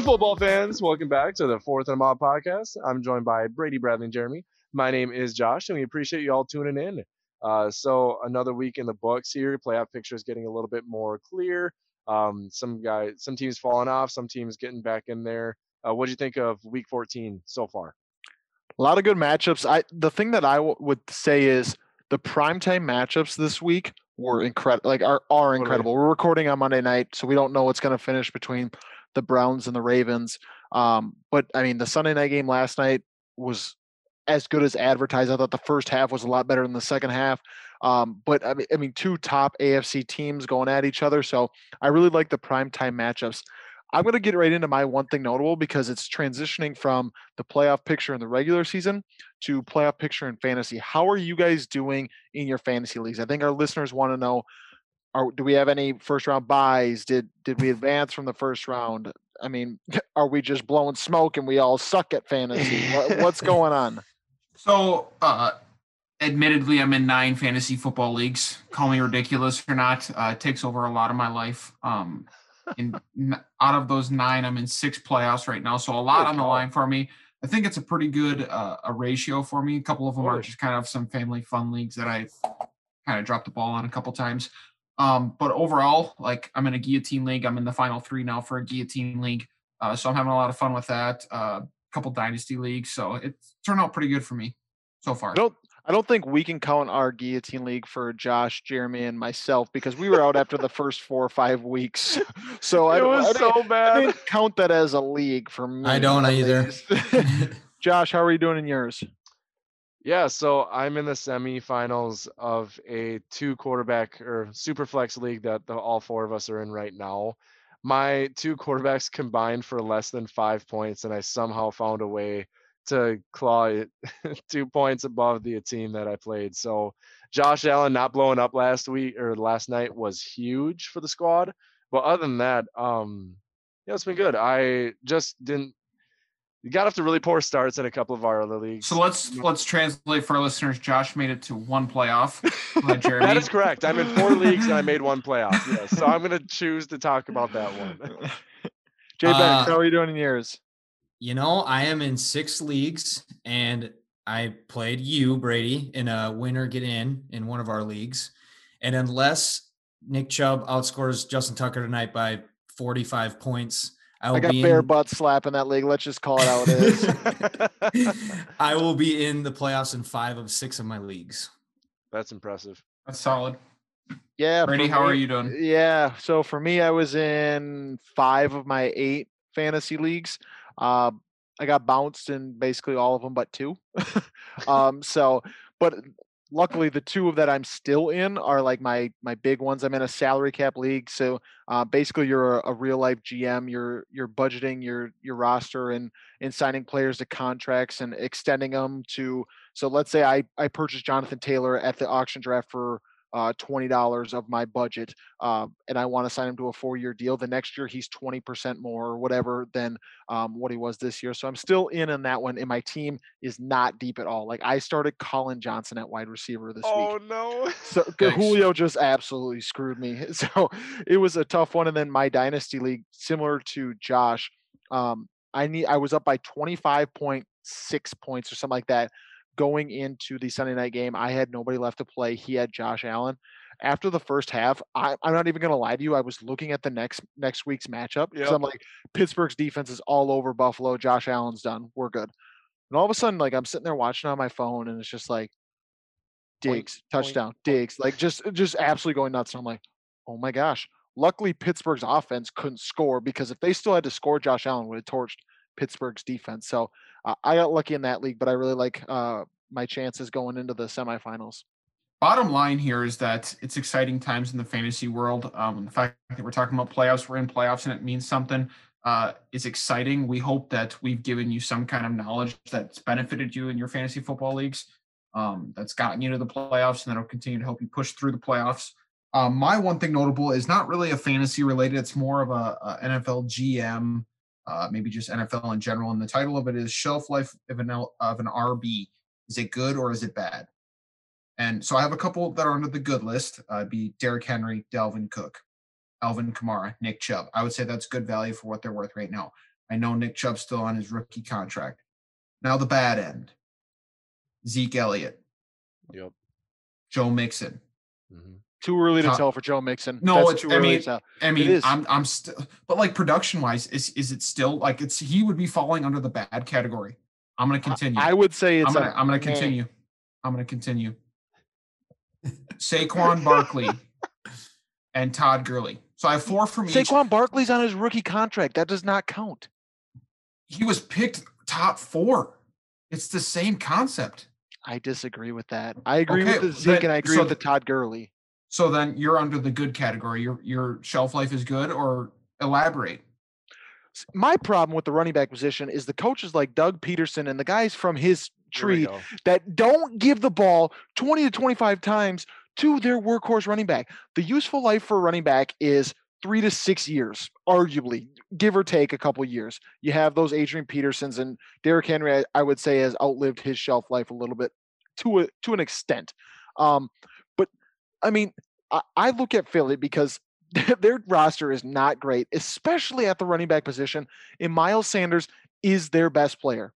Good football fans, welcome back to the Fourth and a Mob podcast. I'm joined by Brady, Bradley, and Jeremy. My name is Josh, and we appreciate you all tuning in. Uh, so another week in the books here. Playoff picture is getting a little bit more clear. Um, some guys, some teams falling off, some teams getting back in there. Uh, what do you think of Week 14 so far? A lot of good matchups. I the thing that I w- would say is the primetime matchups this week were incredible. Like are are incredible. We're recording on Monday night, so we don't know what's going to finish between the Browns and the Ravens. Um, but I mean, the Sunday night game last night was as good as advertised. I thought the first half was a lot better than the second half. Um, but I mean, I mean, two top AFC teams going at each other. So I really like the primetime matchups. I'm going to get right into my one thing notable because it's transitioning from the playoff picture in the regular season to playoff picture in fantasy. How are you guys doing in your fantasy leagues? I think our listeners want to know are do we have any first round buys? Did did we advance from the first round? I mean, are we just blowing smoke and we all suck at fantasy? what, what's going on? So, uh, admittedly, I'm in nine fantasy football leagues. Call me ridiculous or not, uh, it takes over a lot of my life. Um, in out of those nine, I'm in six playoffs right now, so a lot on the line for me. I think it's a pretty good uh, a ratio for me. A couple of them are just kind of some family fun leagues that I kind of dropped the ball on a couple times. Um, but overall, like I'm in a guillotine league. I'm in the final three now for a guillotine league. Uh, so I'm having a lot of fun with that. A uh, couple dynasty leagues. So it's turned out pretty good for me so far. I don't, I don't think we can count our guillotine league for Josh, Jeremy, and myself because we were out after the first four or five weeks. So I, was I, so bad. I didn't count that as a league for me. I don't either. Josh, how are you doing in yours? Yeah, so I'm in the semifinals of a two quarterback or super flex league that the, all four of us are in right now. My two quarterbacks combined for less than five points, and I somehow found a way to claw it two points above the team that I played. So Josh Allen not blowing up last week or last night was huge for the squad. But other than that, um, yeah, it's been good. I just didn't you got off to really poor starts in a couple of our other leagues. So let's let's translate for our listeners. Josh made it to one playoff. that is correct. I'm in four leagues and I made one playoff. Yes, so I'm going to choose to talk about that one. Jay uh, how are you doing in yours? You know, I am in six leagues, and I played you, Brady, in a winner get in in one of our leagues, and unless Nick Chubb outscores Justin Tucker tonight by 45 points I, I got bare in... butt slap in that league. Let's just call it how it is. I will be in the playoffs in five of six of my leagues. That's impressive. That's solid. Yeah. Brady, how are you doing? Yeah. So for me, I was in five of my eight fantasy leagues. Uh, I got bounced in basically all of them but two. um, so, but luckily the two of that I'm still in are like my my big ones. I'm in a salary cap league, so uh, basically you're a, a, real life GM. You're you're budgeting your your roster and and signing players to contracts and extending them to. So let's say I I purchased Jonathan Taylor at the auction draft for uh, $20 of my budget uh, and I want to sign him to a four year deal, the next year he's 20% more or whatever than um, what he was this year. So I'm still in on that one. And my team is not deep at all. Like I started Collin Johnson at wide receiver this oh, week. Oh, no. So Julio just absolutely screwed me. So it was a tough one. And then my dynasty league, similar to Josh, um, I need I was up by 25.6 points or something like that going into the Sunday night game, I had nobody left to play. He had Josh Allen. After the first half, I, am not even going to lie to you. I was looking at the next next week's matchup because yep. I'm like, Pittsburgh's defense is all over Buffalo. Josh Allen's done. We're good. And all of a sudden, like I'm sitting there watching on my phone, and it's just like, Diggs point, touchdown, point, Diggs, like just just absolutely going nuts. And I'm like, oh my gosh. Luckily, Pittsburgh's offense couldn't score because if they still had to score, Josh Allen would have torched Pittsburgh's defense. So uh, I got lucky in that league, but I really like uh, my chances going into the semifinals. Bottom line here is that it's exciting times in the fantasy world. Um, the fact that we're talking about playoffs, we're in playoffs, and it means something. Uh, is exciting. We hope that we've given you some kind of knowledge that's benefited you in your fantasy football leagues. Um, that's gotten you to the playoffs, and that'll continue to help you push through the playoffs. Um, my one thing notable is not really a fantasy related; it's more of a, a NFL GM uh, maybe just NFL in general. And the title of it is Shelf Life of an, L, of an RB. Is it good or is it bad? And so I have a couple that are under the good list. Uh, be Derrick Henry, Dalvin Cook, Alvin Kamara, Nick Chubb. I would say that's good value for what they're worth right now. I know Nick Chubb's still on his rookie contract. Now the bad end. Zeke Elliott, Yep. Joe Mixon. hmm Too early to Top- tell for Joe Mixon. No, That's it's- too I early mean, to tell. I mean, is. I'm I'm still, but like production wise, is is it still like it's he would be falling under the bad category? I'm gonna continue. I would say it's I'm gonna a I'm gonna meh. continue. I'm gonna continue. Saquon Barkley and Todd Gurley. So I have four from each. Saquon Barkley's on his rookie contract. That does not count. He was picked top four. It's the same concept. I disagree with that. I agree Okay, with the Zeke then- and I agree so with the Todd Gurley. So then you're under the good category. Your your shelf life is good, or elaborate. My problem with the running back position is the coaches like Doug Pederson and the guys from his tree that don't give the ball 20 to 25 times to their workhorse running back. The useful life for a running back is three to six years, arguably, give or take a couple years. You have those Adrian Petersons and Derrick Henry, I, I would say, has outlived his shelf life a little bit to a to an extent. Um, I mean, I, I look at Philly because their roster is not great, especially at the running back position. And Miles Sanders is their best player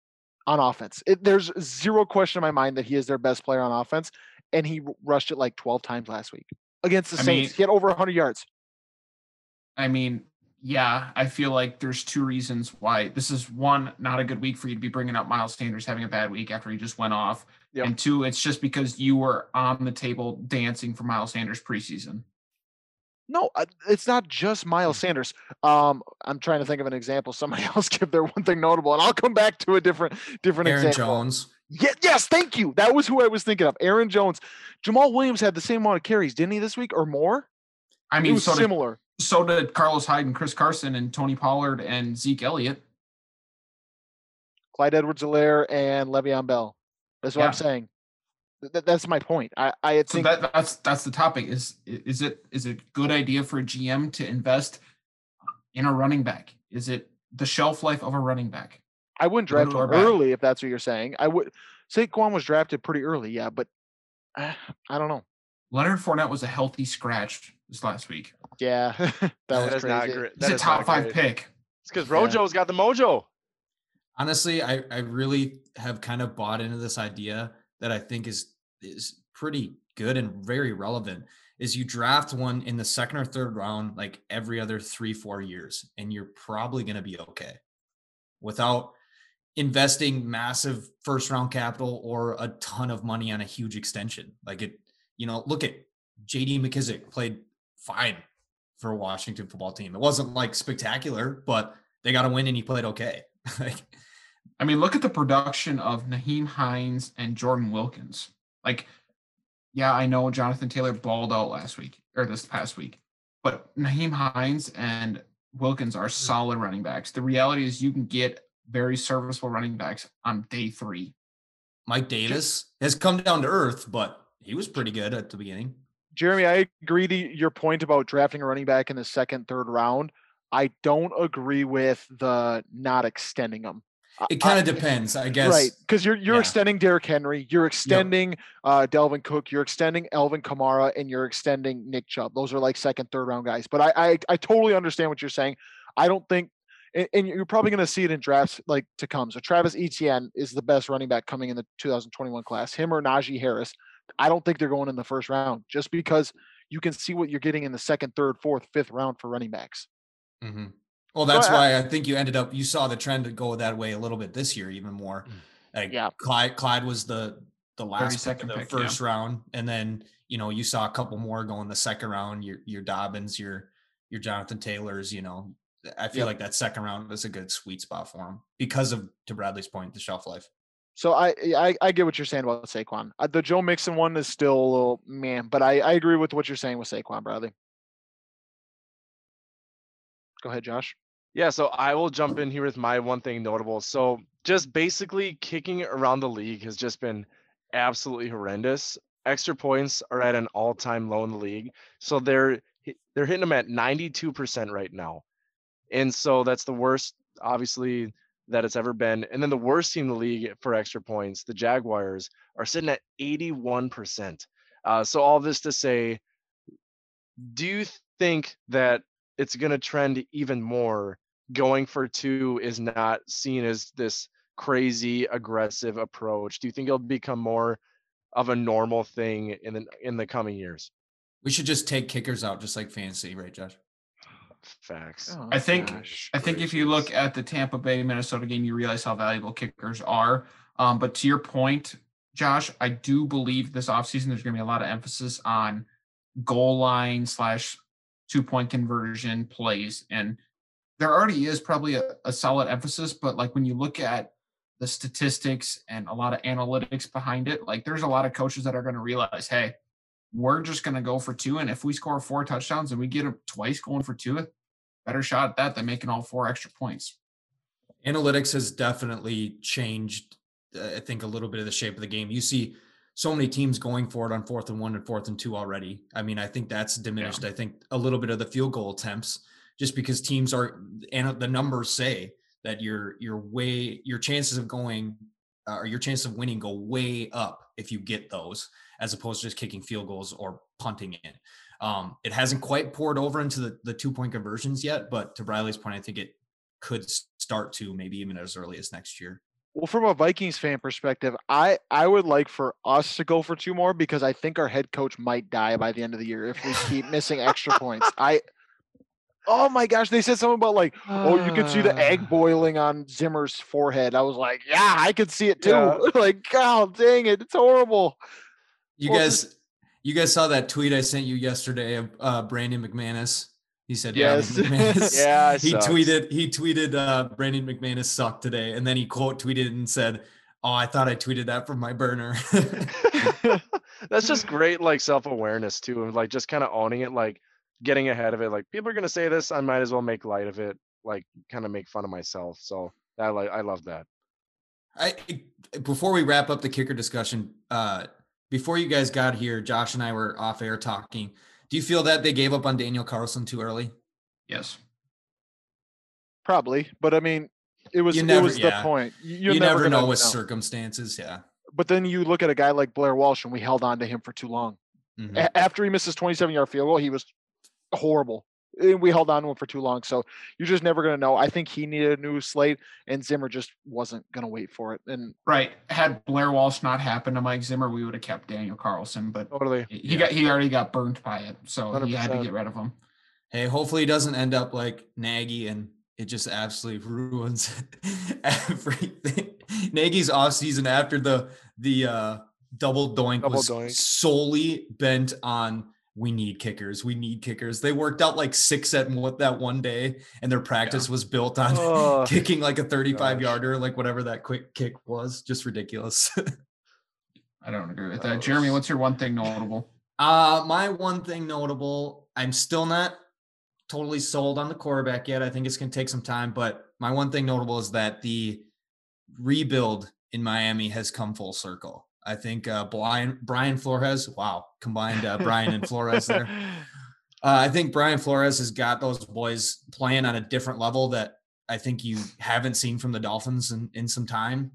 on offense. It, there's zero question in my mind that he is their best player on offense, and he rushed it like 12 times last week against the I Saints. mean- he had over 100 yards. I mean, yeah, I feel like there's two reasons why this is one, not a good week for you to be bringing up Miles Sanders having a bad week after he just went off. Yep. And two, it's just because you were on the table dancing for Miles Sanders preseason. No, it's not just. Miles Sanders. Um, I'm trying to think of an example. Somebody else give their one thing notable, and I'll come back to a different different example. Aaron example. Jones. Yeah, yes, thank you. That was who I was thinking of. Aaron Jones. Jamaal Williams had the same amount of carries, didn't he, this week or more? I mean, so did, similar. so did Carlos Hyde and Chris Carson and Tony Pollard and Zeke Elliott. Clyde Edwards-Helaire and Le'Veon Bell. That's what Yeah. I'm saying. Th- th- that's my point. I, I So think that that's that's the topic. Is is it is it a good idea for a GM to invest in a running back? Is it the shelf life of a running back? I wouldn't draft him bad? early if that's what you're saying. I would. Saquon was drafted pretty early, yeah, but uh, I don't know. Leonard Fournette was a healthy scratch this last week. Yeah, that That was is not great. He's That a top five great. pick. It's because Yeah. Rojo's got the mojo. Honestly, I, I really have kind of bought into this idea that I think is is pretty good and very relevant. Is you draft one in the second or third round like every other three, four years, and you're probably gonna be okay without investing massive first round capital or a ton of money on a huge extension. Like it, you know, look at JD McKissic played fine for a Washington football team. It wasn't like spectacular, but they got a win and he played okay. like I mean, look at the production of Nyheim Hines and Jordan Wilkins. Like, yeah, I know Jonathan Taylor balled out last week or this past week, but Nyheim Hines and Wilkins are hmm. solid running backs. The reality is you can get very serviceable running backs on day three. Mike Davis has come down to earth, but he was pretty good at the beginning. Jeremy, I agree to your point about drafting a running back in the second, third round. I don't agree with the not extending them. It kind of depends, I guess. Right, because you're you're yeah. extending Derrick Henry, you're extending uh, Dalvin Cook, you're extending Alvin Kamara, and you're extending Nick Chubb. Those are like second, third round guys. But I I, I totally understand what you're saying. I don't think, and, and you're probably going to see it in drafts like to come. So Travis Etienne is the best running back coming in the 2021 class. Him or Najee Harris. I don't think they're going in the first round just because you can see what you're getting in the second, third, fourth, fifth round for running backs. Mhm. Well, that's why I think you ended up. You saw the trend to go that way a little bit this year, even more. Like Yeah. Clyde, Clyde was the the last second the pick, yeah. first round, and then you know you saw a couple more go in the second round. Your your Dobbins, your your Jonathan Taylors. You know, I feel like that second round was a good sweet spot for him because of to Bradley's point, the shelf life. So I, I I get what you're saying about Saquon. Uh, The Joe Mixon one is still a little man, but I, I agree with what you're saying with Saquon, Bradley. Go ahead, Josh. Yeah, so I will jump in here with my one thing notable. So just basically kicking around the league has just been absolutely horrendous. Extra points are at an all-time low in the league. So they're they're hitting them at 92% right now. And so that's the worst obviously that it's ever been. And then the worst team in the league for extra points, the Jaguars, are sitting at 81%. Uh, so all this to say, do you think that it's going to trend even more going for two is not seen as this crazy aggressive approach? Do you think it'll become more of a normal thing in the in the coming years? We should just take kickers out, just like fantasy, right, Josh? Facts. Oh, I think gosh I think if you look at the Tampa Bay Minnesota game, you realize how valuable kickers are. Um, but to your point, Josh, I do believe this offseason there's going to be a lot of emphasis on goal line slash two point conversion plays. And there already is probably a, a solid emphasis, but like when you look at the statistics and a lot of analytics behind it, like there's a lot of coaches that are going to realize, hey, we're just going to go for two. And if we score four touchdowns and we get them twice going for two, better shot at that than making all four extra points. Analytics has definitely changed, uh, I think, a little bit of the shape of the game. You see so many teams going for it on fourth and one and fourth and two already. I mean, I think that's diminished. I think a little bit of the field goal attempts, just because teams are, and the numbers say that your your way your chances of going uh, or your chances of winning go way up if you get those, as opposed to just kicking field goals or punting in. Um, it hasn't quite poured over into the, the two point conversions yet, but to Riley's point, I think it could start to maybe even as early as next year. Well, from a Vikings fan perspective, I I would like for us to go for two more because I think our head coach might die by the end of the year if we keep missing extra points. I Oh my gosh, they said something about like, oh, you could see the egg boiling on Zimmer's forehead. I was like, yeah, I could see it too. Yeah. like, God dang it, it's horrible. You Well, guys, you guys saw that tweet I sent you yesterday of uh, Brandon McManus. He said, Yes. Yeah, he sucks. tweeted. He tweeted, uh, "Brandon McManus sucked today," and then he quote tweeted and said, "Oh, I thought I tweeted that from my burner." That's just great, like self awareness too, and like just kind of owning it, like getting ahead of it. Like people are gonna say this, I might as well make light of it, like kind of make fun of myself. So I like, I love that. I before we wrap up the kicker discussion, uh, before you guys got here, Josh and I were off air talking. Do you feel that they gave up on Daniel Carlson too early? Yes. Probably, but I mean, it was You it was yeah. the point. Y- You You're never, gonna know with circumstances. Yeah. But then you look at a guy like Blair Walsh, and we held on to him for too long. Mhm. A- after he missed his 27 yard field goal, he was horrible. And we held on to him for too long. So you're just never going to know. I think he needed a new slate, and Zimmer just wasn't going to wait for it. And Right. Had Blair Walsh not happened to Mike Zimmer, we would have kept Daniel Carlson, but Totally. he Yeah. got he already got burnt by it, so he had to get rid of him. Hey, hopefully he doesn't end up like Nagy and it just absolutely ruins everything. Nagy's off season after the the uh double doink Double was doink. solely bent on we need kickers. We need kickers. They worked out like six at what that one day, and their practice was built on Oh, kicking like a 35 gosh. yarder, like whatever that quick kick was. Just ridiculous. I don't agree with That that. Jeremy, what's your one thing notable? Uh, my one thing notable, I'm still not totally sold on the quarterback yet. I think it's going to take some time, but my one thing notable is that the rebuild in Miami has come full circle. I think uh, Brian Brian Flores, wow, combined uh, Brian and Flores there. Uh, I think Brian Flores has got those boys playing on a different level that I think you haven't seen from the Dolphins in, in some time.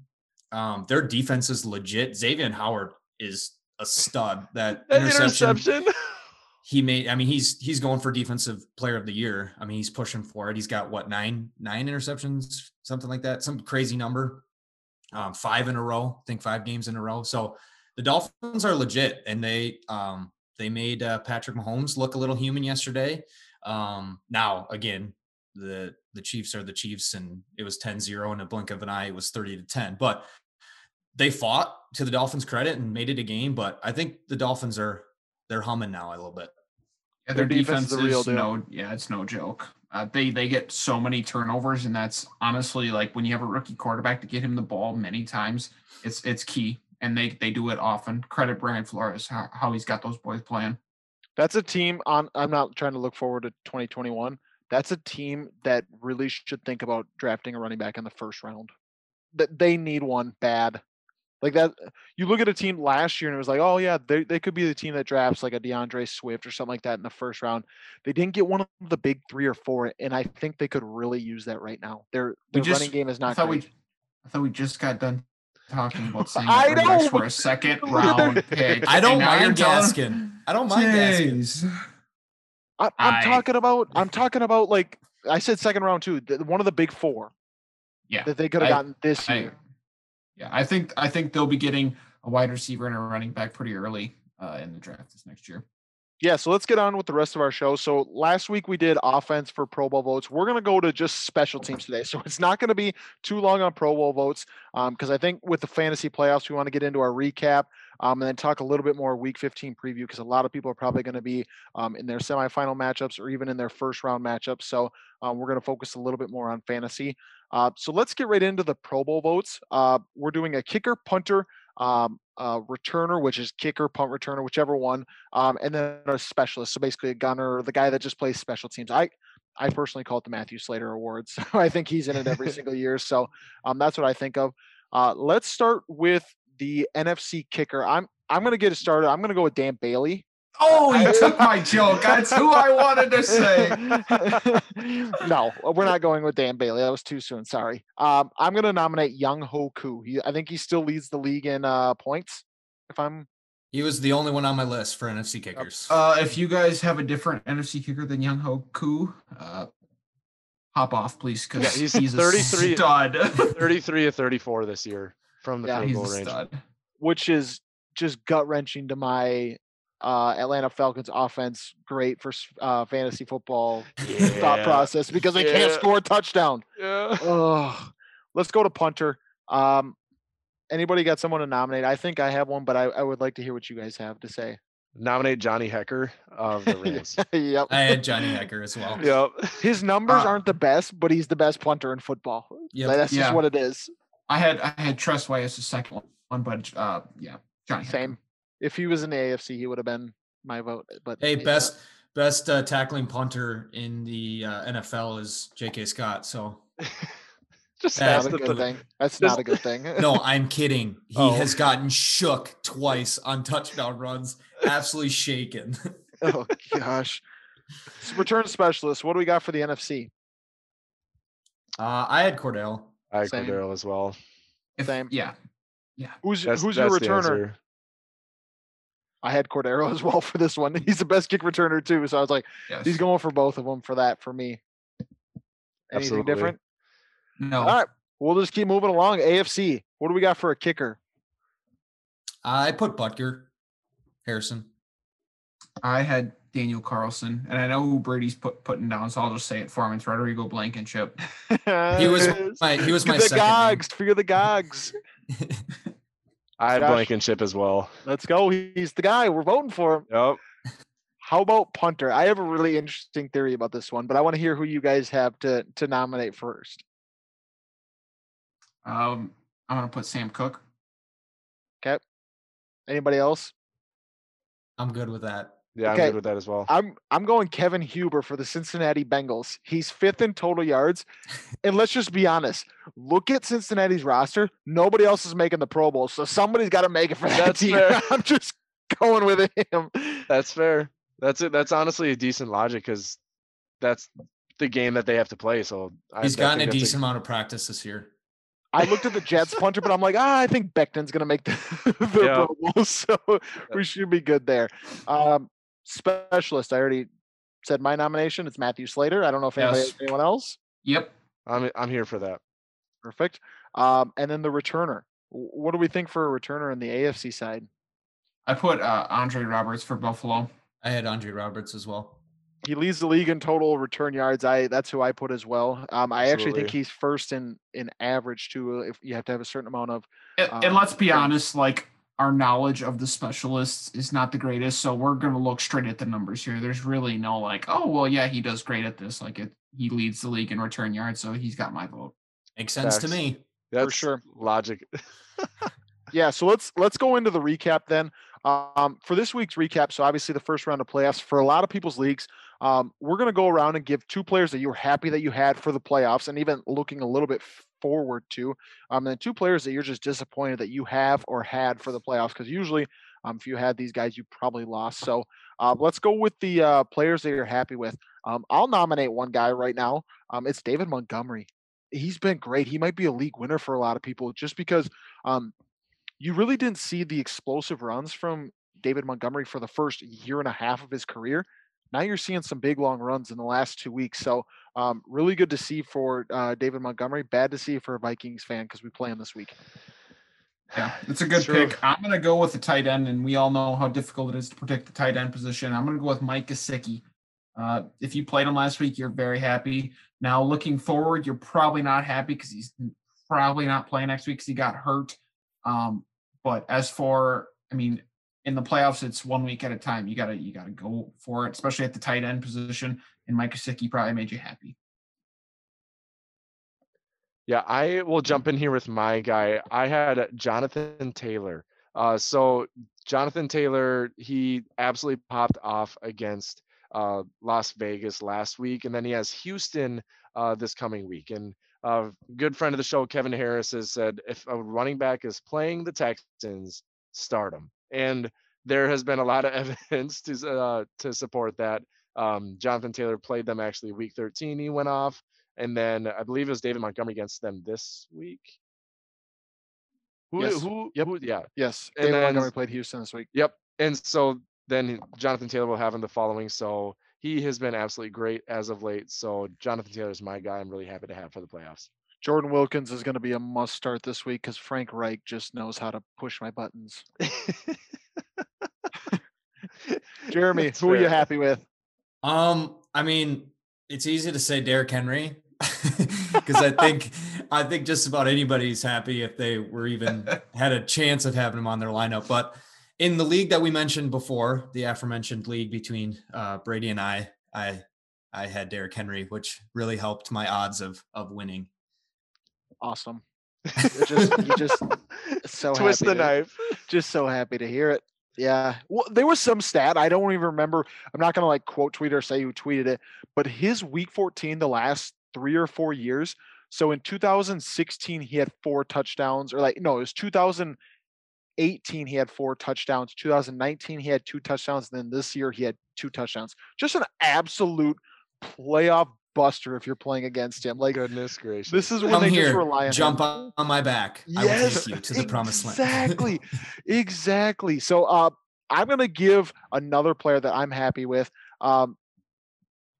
Um, their defense is legit. Xavier Howard is a stud. That, that interception, interception. he made. I mean, he's he's going for defensive player of the year. I mean, he's pushing for it. He's got what nine nine interceptions, something like that, some crazy number. Um, five in a row. I think five games in a row. So the Dolphins are legit, and they um, they made uh, Patrick Mahomes look a little human yesterday. Um, now again, the the Chiefs are the Chiefs, and it was 10-0 in a blink of an eye. It was thirty to ten, but they fought to the Dolphins' credit and made it a game. But I think the Dolphins are they're humming now a little bit. Yeah, Their their defense defense is the real is deal. no, yeah, it's no joke. Uh, they they get so many turnovers, and that's honestly like when you have a rookie quarterback to get him the ball many times, it's it's key, and they they do it often. Credit Brian Flores how, how he's got those boys playing. that's a team on. I'm not trying to look forward to 2021. That's a team that really should think about drafting a running back in the first round. That they need one bad. Like that, uh, you look at a team last year and it was like, oh yeah, they, they could be the team that drafts like a D'Andre Swift or something like that in the first round. They didn't get one of the big three or four, and I think they could really use that right now. Their their just- running game is not. I not thought great. we I thought we just got done talking about saying I that running backs know, for a second round pick. I don't and now you're mind telling- Gaskin. I don't mind Gaskin. I, I'm I- talking about I'm talking about like I said second round too. th- One of the big four Yeah. that they could have gotten this I, year. Yeah, I think I think they'll be getting a wide receiver and a running back pretty early uh, in the draft this next year. Yeah, so let's get on with the rest of our show. So last week we did offense for Pro Bowl votes. We're gonna go to just special teams today. So it's not gonna be too long on Pro Bowl votes because I think with the fantasy playoffs we want to get into our recap um, and then talk a little bit more Week 15 preview because a lot of people are probably going to be um, in their semifinal matchups or even in their first round matchups. So um, we're going to focus a little bit more on fantasy. Uh, so let's get right into the Pro Bowl votes. Uh, we're doing a kicker, punter, um, uh, returner, which is kicker, punt returner, whichever one, um, and then a specialist. So basically a gunner, the guy that just plays special teams. I I personally call it the Matthew Slater Award. So I think he's in it every single year. So um, that's what I think of. Uh, let's start with the NFC kicker. I'm I'm gonna get it started. I'm gonna go with Dan Bailey. Oh, he took my joke. That's who I wanted to say. no, we're not going with Dan Bailey. That was too soon. Sorry. Um, I'm gonna nominate Younghoe Koo. He, I think he still leads the league in uh, points. If I'm He was the only one on my list for NFC kickers. Uh, if you guys have a different NFC kicker than Younghoe Koo, uh, hop off, please, because Yeah, he's he's, a 33 stud. 33 of 34 this year from the Yeah, field goal range. stud. which is just gut wrenching to my uh, Atlanta Falcons offense. Great for uh, fantasy football thought process because they can't score a touchdown. Yeah. Ugh. Let's go to punter. Um, anybody got someone to nominate? I think I have one, but I, I would like to hear what you guys have to say. Nominate Johnny Hekker of the Rams. yep. I had Johnny Hekker as well. yep. His numbers Uh, aren't the best, but he's the best punter in football. Yep. Like, that's Yeah. just what it is. I had I had Tress Way as the second one, but uh, yeah, Johnny. Hekker. Same. If he was in the AFC, he would have been my vote. But Hey, yeah. best best uh, tackling punter in the uh, NFL is J.K. Scott. So Just That's not a good thing. That's Just- not a good thing. no, I'm kidding. He Oh. has gotten shook twice on touchdown runs. Absolutely shaken. oh gosh. S- Return specialist. What do we got for the NFC? Uh, I had Cordell. I Same. Cordarrelle as well. If- Same. Yeah, Yeah. Who's That's, who's your that's the returner? I had Cordarrelle as well for this one. He's the best kick returner too. So I was like, yes. he's going for both of them for that for me. Anything Absolutely. different? No, All right. We'll just keep moving along. AFC. What do we got for a kicker? I put Butker, Harrison. I had Daniel Carlson, and I know who Brady's put putting down, so I'll just say it for him. It's Rodrigo Blankenship. He was my he was my the second. Gogs. Figure the Gogs. I had Josh? Blankenship as well. Let's go. He's the guy. We're voting for him. Yep. How about punter? I have a really interesting theory about this one, but I want to hear who you guys have to to nominate first. Um, I'm gonna put Sam Koch. Okay. Anybody else? I'm good with that. Yeah, Okay. I'm good with that as well. I'm I'm going Kevin Huber for the Cincinnati Bengals. He's fifth in total yards. And let's just be honest. Look at Cincinnati's roster. Nobody else is making the Pro Bowl. So somebody's got to make it for that That's team. fair. I'm just going with him. That's fair. That's it. That's honestly a decent logic because that's the game that they have to play. So He's I gotten a think that's decent amount of practice this year. I looked at the Jets punter, but I'm like, ah, I think Becton's gonna make the, the Yeah. Pro Bowl, so we should be good there. Um, specialist, I already said my nomination. It's Matthew Slater. I don't know if anybody Yes. anyone else. Yep. I'm I'm here for that. Perfect. Um, and then the returner. What do we think for a returner in the AFC side? I put uh, Andre Roberts for Buffalo. I had Andre Roberts as well. He leads the league in total return yards. I that's who I put as well. Um, I actually think he's first in in average too. If you have to have a certain amount of And, Um, and let's be yeah. honest, like our knowledge of the specialists is not the greatest, so we're gonna look straight at the numbers here. There's really no like, oh well, yeah, he does great at this. Like it, he leads the league in return yards, so he's got my vote. Makes sense to me. That's sure. logic. Yeah, so let's let's go into the recap then. Um, for this week's recap, so obviously the first round of playoffs for a lot of people's leagues, um, we're going to go around and give two players that you were happy that you had for the playoffs, and even looking a little bit forward to, um, and two players that you're just disappointed that you have or had for the playoffs, because usually, um, if you had these guys, you probably lost. So uh, let's go with the uh, players that you're happy with. Um, I'll nominate one guy right now. Um, it's David Montgomery. He's been great. He might be a league winner for a lot of people just because um, you really didn't see the explosive runs from David Montgomery for the first year and a half of his career. Now you're seeing some big long runs in the last two weeks. So um, really good to see for uh, David Montgomery. Bad to see for a Vikings fan because we play him this week. Yeah, it's a good pick. I'm going to go with the tight end, and we all know how difficult it is to predict the tight end position. I'm going to go with Mike Gesicki. Uh, if you played him last week, you're very happy. Now, looking forward, you're probably not happy because he's probably not playing next week because he got hurt. Um, but as for, I mean, in the playoffs, it's one week at a time. You gotta you gotta go for it, especially at the tight end position. And Mike Gesicki probably made you happy. Yeah, I will jump in here with my guy. I had Jonathan Taylor. Uh, so Jonathan Taylor, he absolutely popped off against uh, Las Vegas last week, and then he has Houston uh, this coming week. And a uh, good friend of the show, Kevin Harris, has said if a running back is playing the Texans, start him. And there has been a lot of evidence to uh, to support that. Um, Jonathan Taylor played them actually week 13. He went off. And then I believe it was David Montgomery against them this week. Who, Yes. who, Yep. who, yeah. Yes, And David then- Montgomery played Houston this week. Yep. And so then Jonathan Taylor will have him the following. So he has been absolutely great as of late. So Jonathan Taylor is my guy. I'm really happy to have for the playoffs. Jordan Wilkins is going to be a must start this week because Frank Reich just knows how to push my buttons. Jeremy, That's who are you happy with? Um, I mean, it's easy to say Derrick Henry because I think I think just about anybody's happy if they were even had a chance of having him on their lineup. But in the league that we mentioned before, the aforementioned league between uh, Brady and I, I I had Derrick Henry, which really helped my odds of of winning. Awesome. Just, you just so twist the to- knife. just so happy to hear it. Yeah. Well, there was some stat. I don't even remember. I'm not going to like quote tweet or say who tweeted it, but his week 14, the last three or four years. So in 2016, he had four touchdowns, or like, no, it was 2018, he had four touchdowns. 2019, he had two touchdowns. And then this year, he had two touchdowns. Just an absolute playoff buster if you're playing against him. Like, Goodness gracious. this is when Come they here, just rely on jump him. on on my back. I will Yes, take you to the promised land. Exactly. exactly. So uh I'm gonna give another player that I'm happy with. Um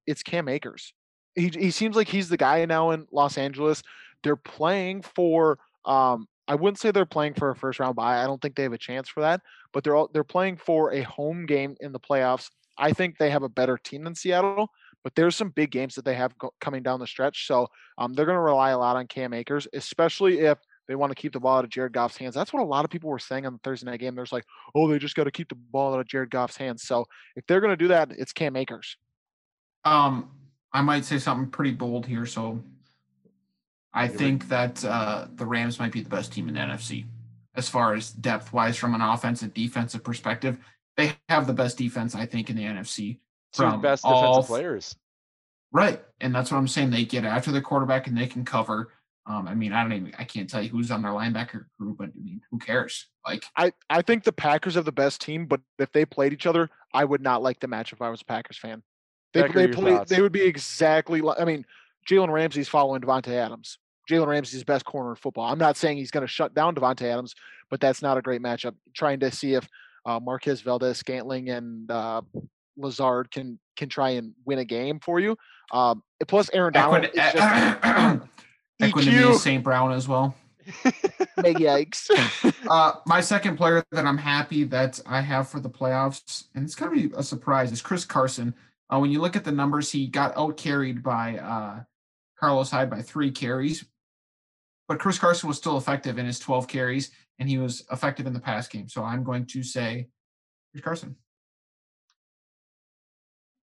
it's Cam Akers. He he seems like he's the guy now in Los Angeles. They're playing for um I wouldn't say they're playing for a first round bye. I don't think they have a chance for that, but they're all, they're playing for a home game in the playoffs. I think they have a better team than Seattle, but there's some big games that they have go, coming down the stretch. So um, they're going to rely a lot on Cam Akers, especially if they want to keep the ball out of Jared Goff's hands. That's what a lot of people were saying on the Thursday night game. There's like, oh, they just got to keep the ball out of Jared Goff's hands. So if they're going to do that, it's Cam Akers. Um, I might say something pretty bold here. So I think that uh, the Rams might be the best team in the NFC as far as depth wise from an offensive defensive perspective. They have the best defense, I think, in the NFC. Two best defensive f- players. Right. And that's what I'm saying. They get after the quarterback and they can cover. Um, I mean, I don't even I can't tell you who's on their linebacker group, but I mean, who cares? Like I, I think the Packers have the best team, but if they played each other, I would not like the match if I was a Packers fan. They, Becker, they play. thoughts? They would be exactly like. I mean, Jalen Ramsey's following Davante Adams. Jalen Ramsey's the best corner in football. I'm not saying he's going to shut down Davante Adams, but that's not a great matchup. Trying to see if uh, Marquez Valdes Scantling and uh, Lazard can can try and win a game for you. Um, plus, Aaron Donald Equin- is just Equanimeous EQ. St. Brown as well. big yikes. Uh, my second player that I'm happy that I have for the playoffs, and it's gonna be a surprise, is Chris Carson. Uh, when you look at the numbers, he got out carried by uh, Carlos Hyde by three carries, but Chris Carson was still effective in his 12 carries, and he was effective in the pass game. So I'm going to say Chris Carson.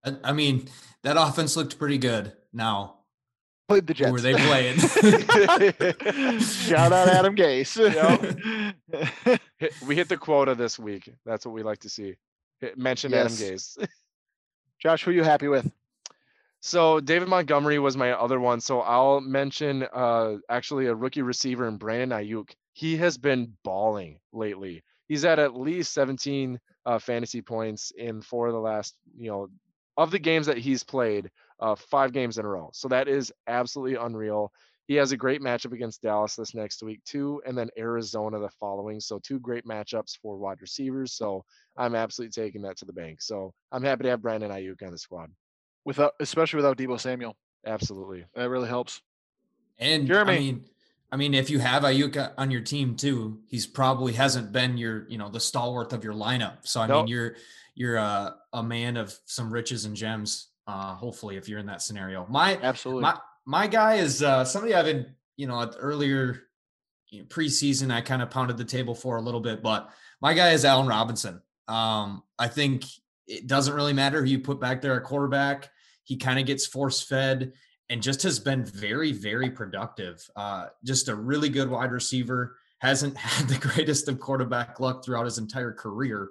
I, I mean, that offense looked pretty good. Now, Played the Jets. who were they playing? Shout out Adam Gase. Hit, we hit the quota this week. That's what we like to see. Hit, mention Adam Gase. Josh, who are you happy with? So David Montgomery was my other one. So I'll mention uh actually a rookie receiver in Brandon Aiyuk. He has been balling lately. He's at at least 17 uh, fantasy points in four of the last, you know, of the games that he's played, uh, five games in a row. So that is absolutely unreal. He has a great matchup against Dallas this next week too, and then Arizona the following. So two great matchups for wide receivers. So I'm absolutely taking that to the bank. So I'm happy to have Brandon Aiyuk on the squad. Without, especially without Deebo Samuel, Absolutely. that really helps. And Jeremy. I mean, I mean, if you have Ayuka on your team too, he's probably hasn't been your, you know, the stalwart of your lineup. So I Nope. mean, you're you're a, a man of some riches and gems. Uh, hopefully, if you're in that scenario, my Absolutely. my my guy is uh, somebody I've been, you know, at earlier you know, preseason I kind of pounded the table for a little bit, but my guy is Allen Robinson. Um, I think it doesn't really matter who you put back there at quarterback. He kind of gets force fed and just has been very, very productive. Uh, just a really good wide receiver. Hasn't had the greatest of quarterback luck throughout his entire career,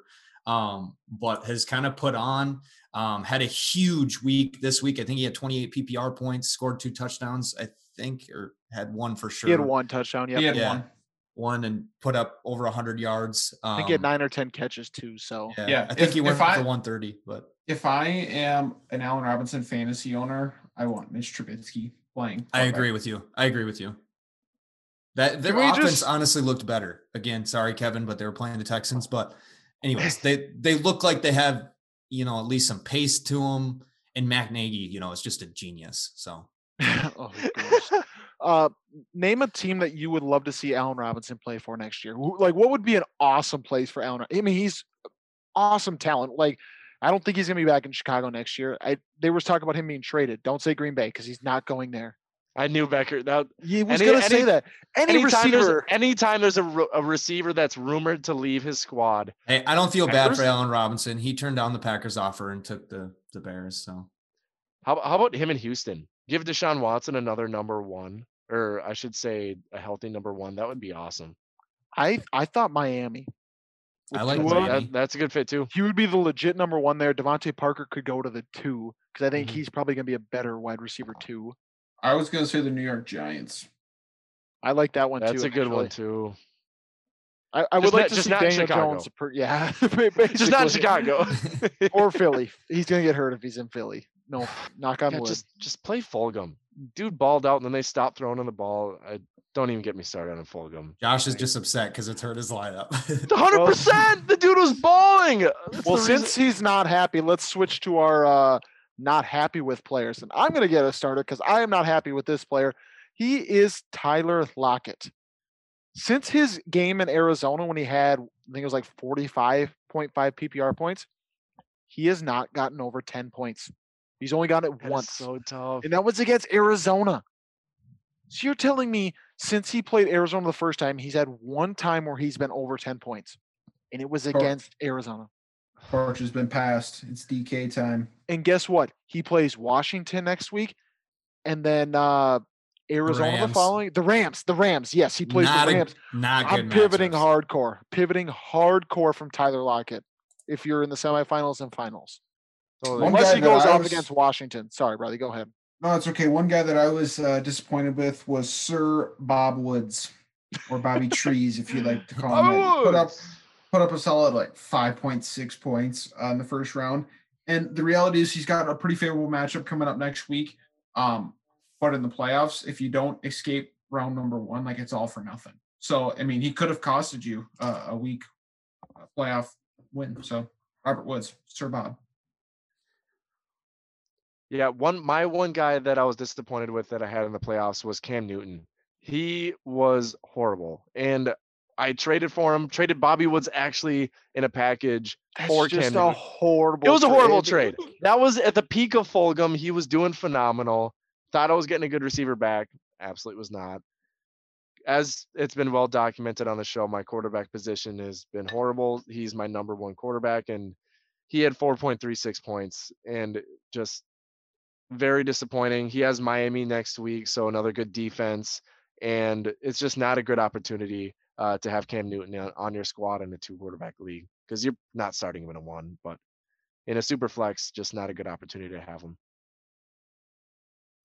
um, but has kind of put on. Um, had a huge week this week. I think he had 28 PPR points, scored two touchdowns, I think, or had one for sure. he had one touchdown. Yep. He had Yeah. one. one and put up over 100 yards. Um, I think he had nine or ten catches too. So Yeah, Yeah, I think if- he went for I- 130, but If I am an Allen Robinson fantasy owner, I want Mitch Trubisky playing. I agree with you. I agree with you. That their offense just- honestly looked better. Again, sorry, Kevin, but they were playing the Texans. But anyways, they they look like they have you know at least some pace to them. And Matt Nagy, you know, is just a genius. So oh, uh, name a team that you would love to see Allen Robinson play for next year. Like, what would be an awesome place for Allen? I mean, he's awesome talent. Like, I don't think he's gonna be back in Chicago next year. I they was talking about him being traded. Don't say Green Bay because he's not going there. I knew Becker. That He was gonna say that. Any anytime there's receiver. anytime there's a, a receiver that's rumored to leave his squad, hey, I don't feel bad for Allen Robinson. He turned down the Packers offer and took the the Bears. So how how about him in Houston? Give Deshaun Watson another number one, or I should say a healthy number one. That would be awesome. I I thought Miami. I like That's a, Miami. that- that's a good fit too. He would be the legit number one there. DeVante Parker could go to the two because I think Mhm. he's probably gonna be a better wide receiver too. I was going to say the New York Giants. I like that one That's too. That's a good one too. I, I would Just like to just see not in Daniel Chicago. Jones. Per, yeah, Just not. Chicago. or Philly. He's gonna get hurt if he's in Philly. No, knock on Yeah, wood. just just play Fulgham. Dude balled out and then they stopped throwing him the ball. I don't even get me started on Fulgham. Josh is just upset because it's hurt his lineup. hundred percent. The dude was balling. That's well, since reason- he's not happy, let's switch to our uh, not happy with players. And I'm gonna get a starter because I am not happy with this player. He is Tyler Lockett. Since his game in Arizona when he had, I think it was like 45.5 PPR points, he has not gotten over 10 points. He's only gotten it That once. so tough. and that was against Arizona. So you're telling me since he played Arizona the first time, he's had one time where he's been over 10 points, and it was against Arizona. Torch has been passed. It's DK time. And guess what? He plays Washington next week, and then uh, Arizona the Rams. following. The Rams. The Rams. Yes, he plays not the a- Rams. not good. I'm pivoting matchups. hardcore. Pivoting hardcore from Tyler Lockett. If you're in the semifinals and finals, Totally. One unless he goes I off was- against Washington. Sorry, brother. Go ahead. No, it's okay. One guy that I was uh, disappointed with was Sir Bob Woods or Bobby Trees, if you like to call him. that. Put up put up a solid like 5.6 points uh, in the first round. And the reality is he's got a pretty favorable matchup coming up next week. Um, but in the playoffs, if you don't escape round number one, like it's all for nothing. So I mean, he could have costed you uh, a week uh, playoff win. So Robert Woods, Sir Bob. Yeah, one my one guy that I was disappointed with that I had in the playoffs was Cam Newton. He was horrible. And I traded for him, traded Bobby Woods actually in a package That's for just Cam a horrible. It was a horrible trade. trade. That was at the peak of Fulgham. He was doing phenomenal. Thought I was getting a good receiver back. Absolutely was not. As it's been well documented on the show, my quarterback position has been horrible. He's my number one quarterback, and he had 4.36 points and just very disappointing. He has Miami next week, so another good defense, and it's just not a good opportunity uh, to have Cam Newton on, on your squad in a two quarterback league because you're not starting him in a one, but in a super flex, just not a good opportunity to have him.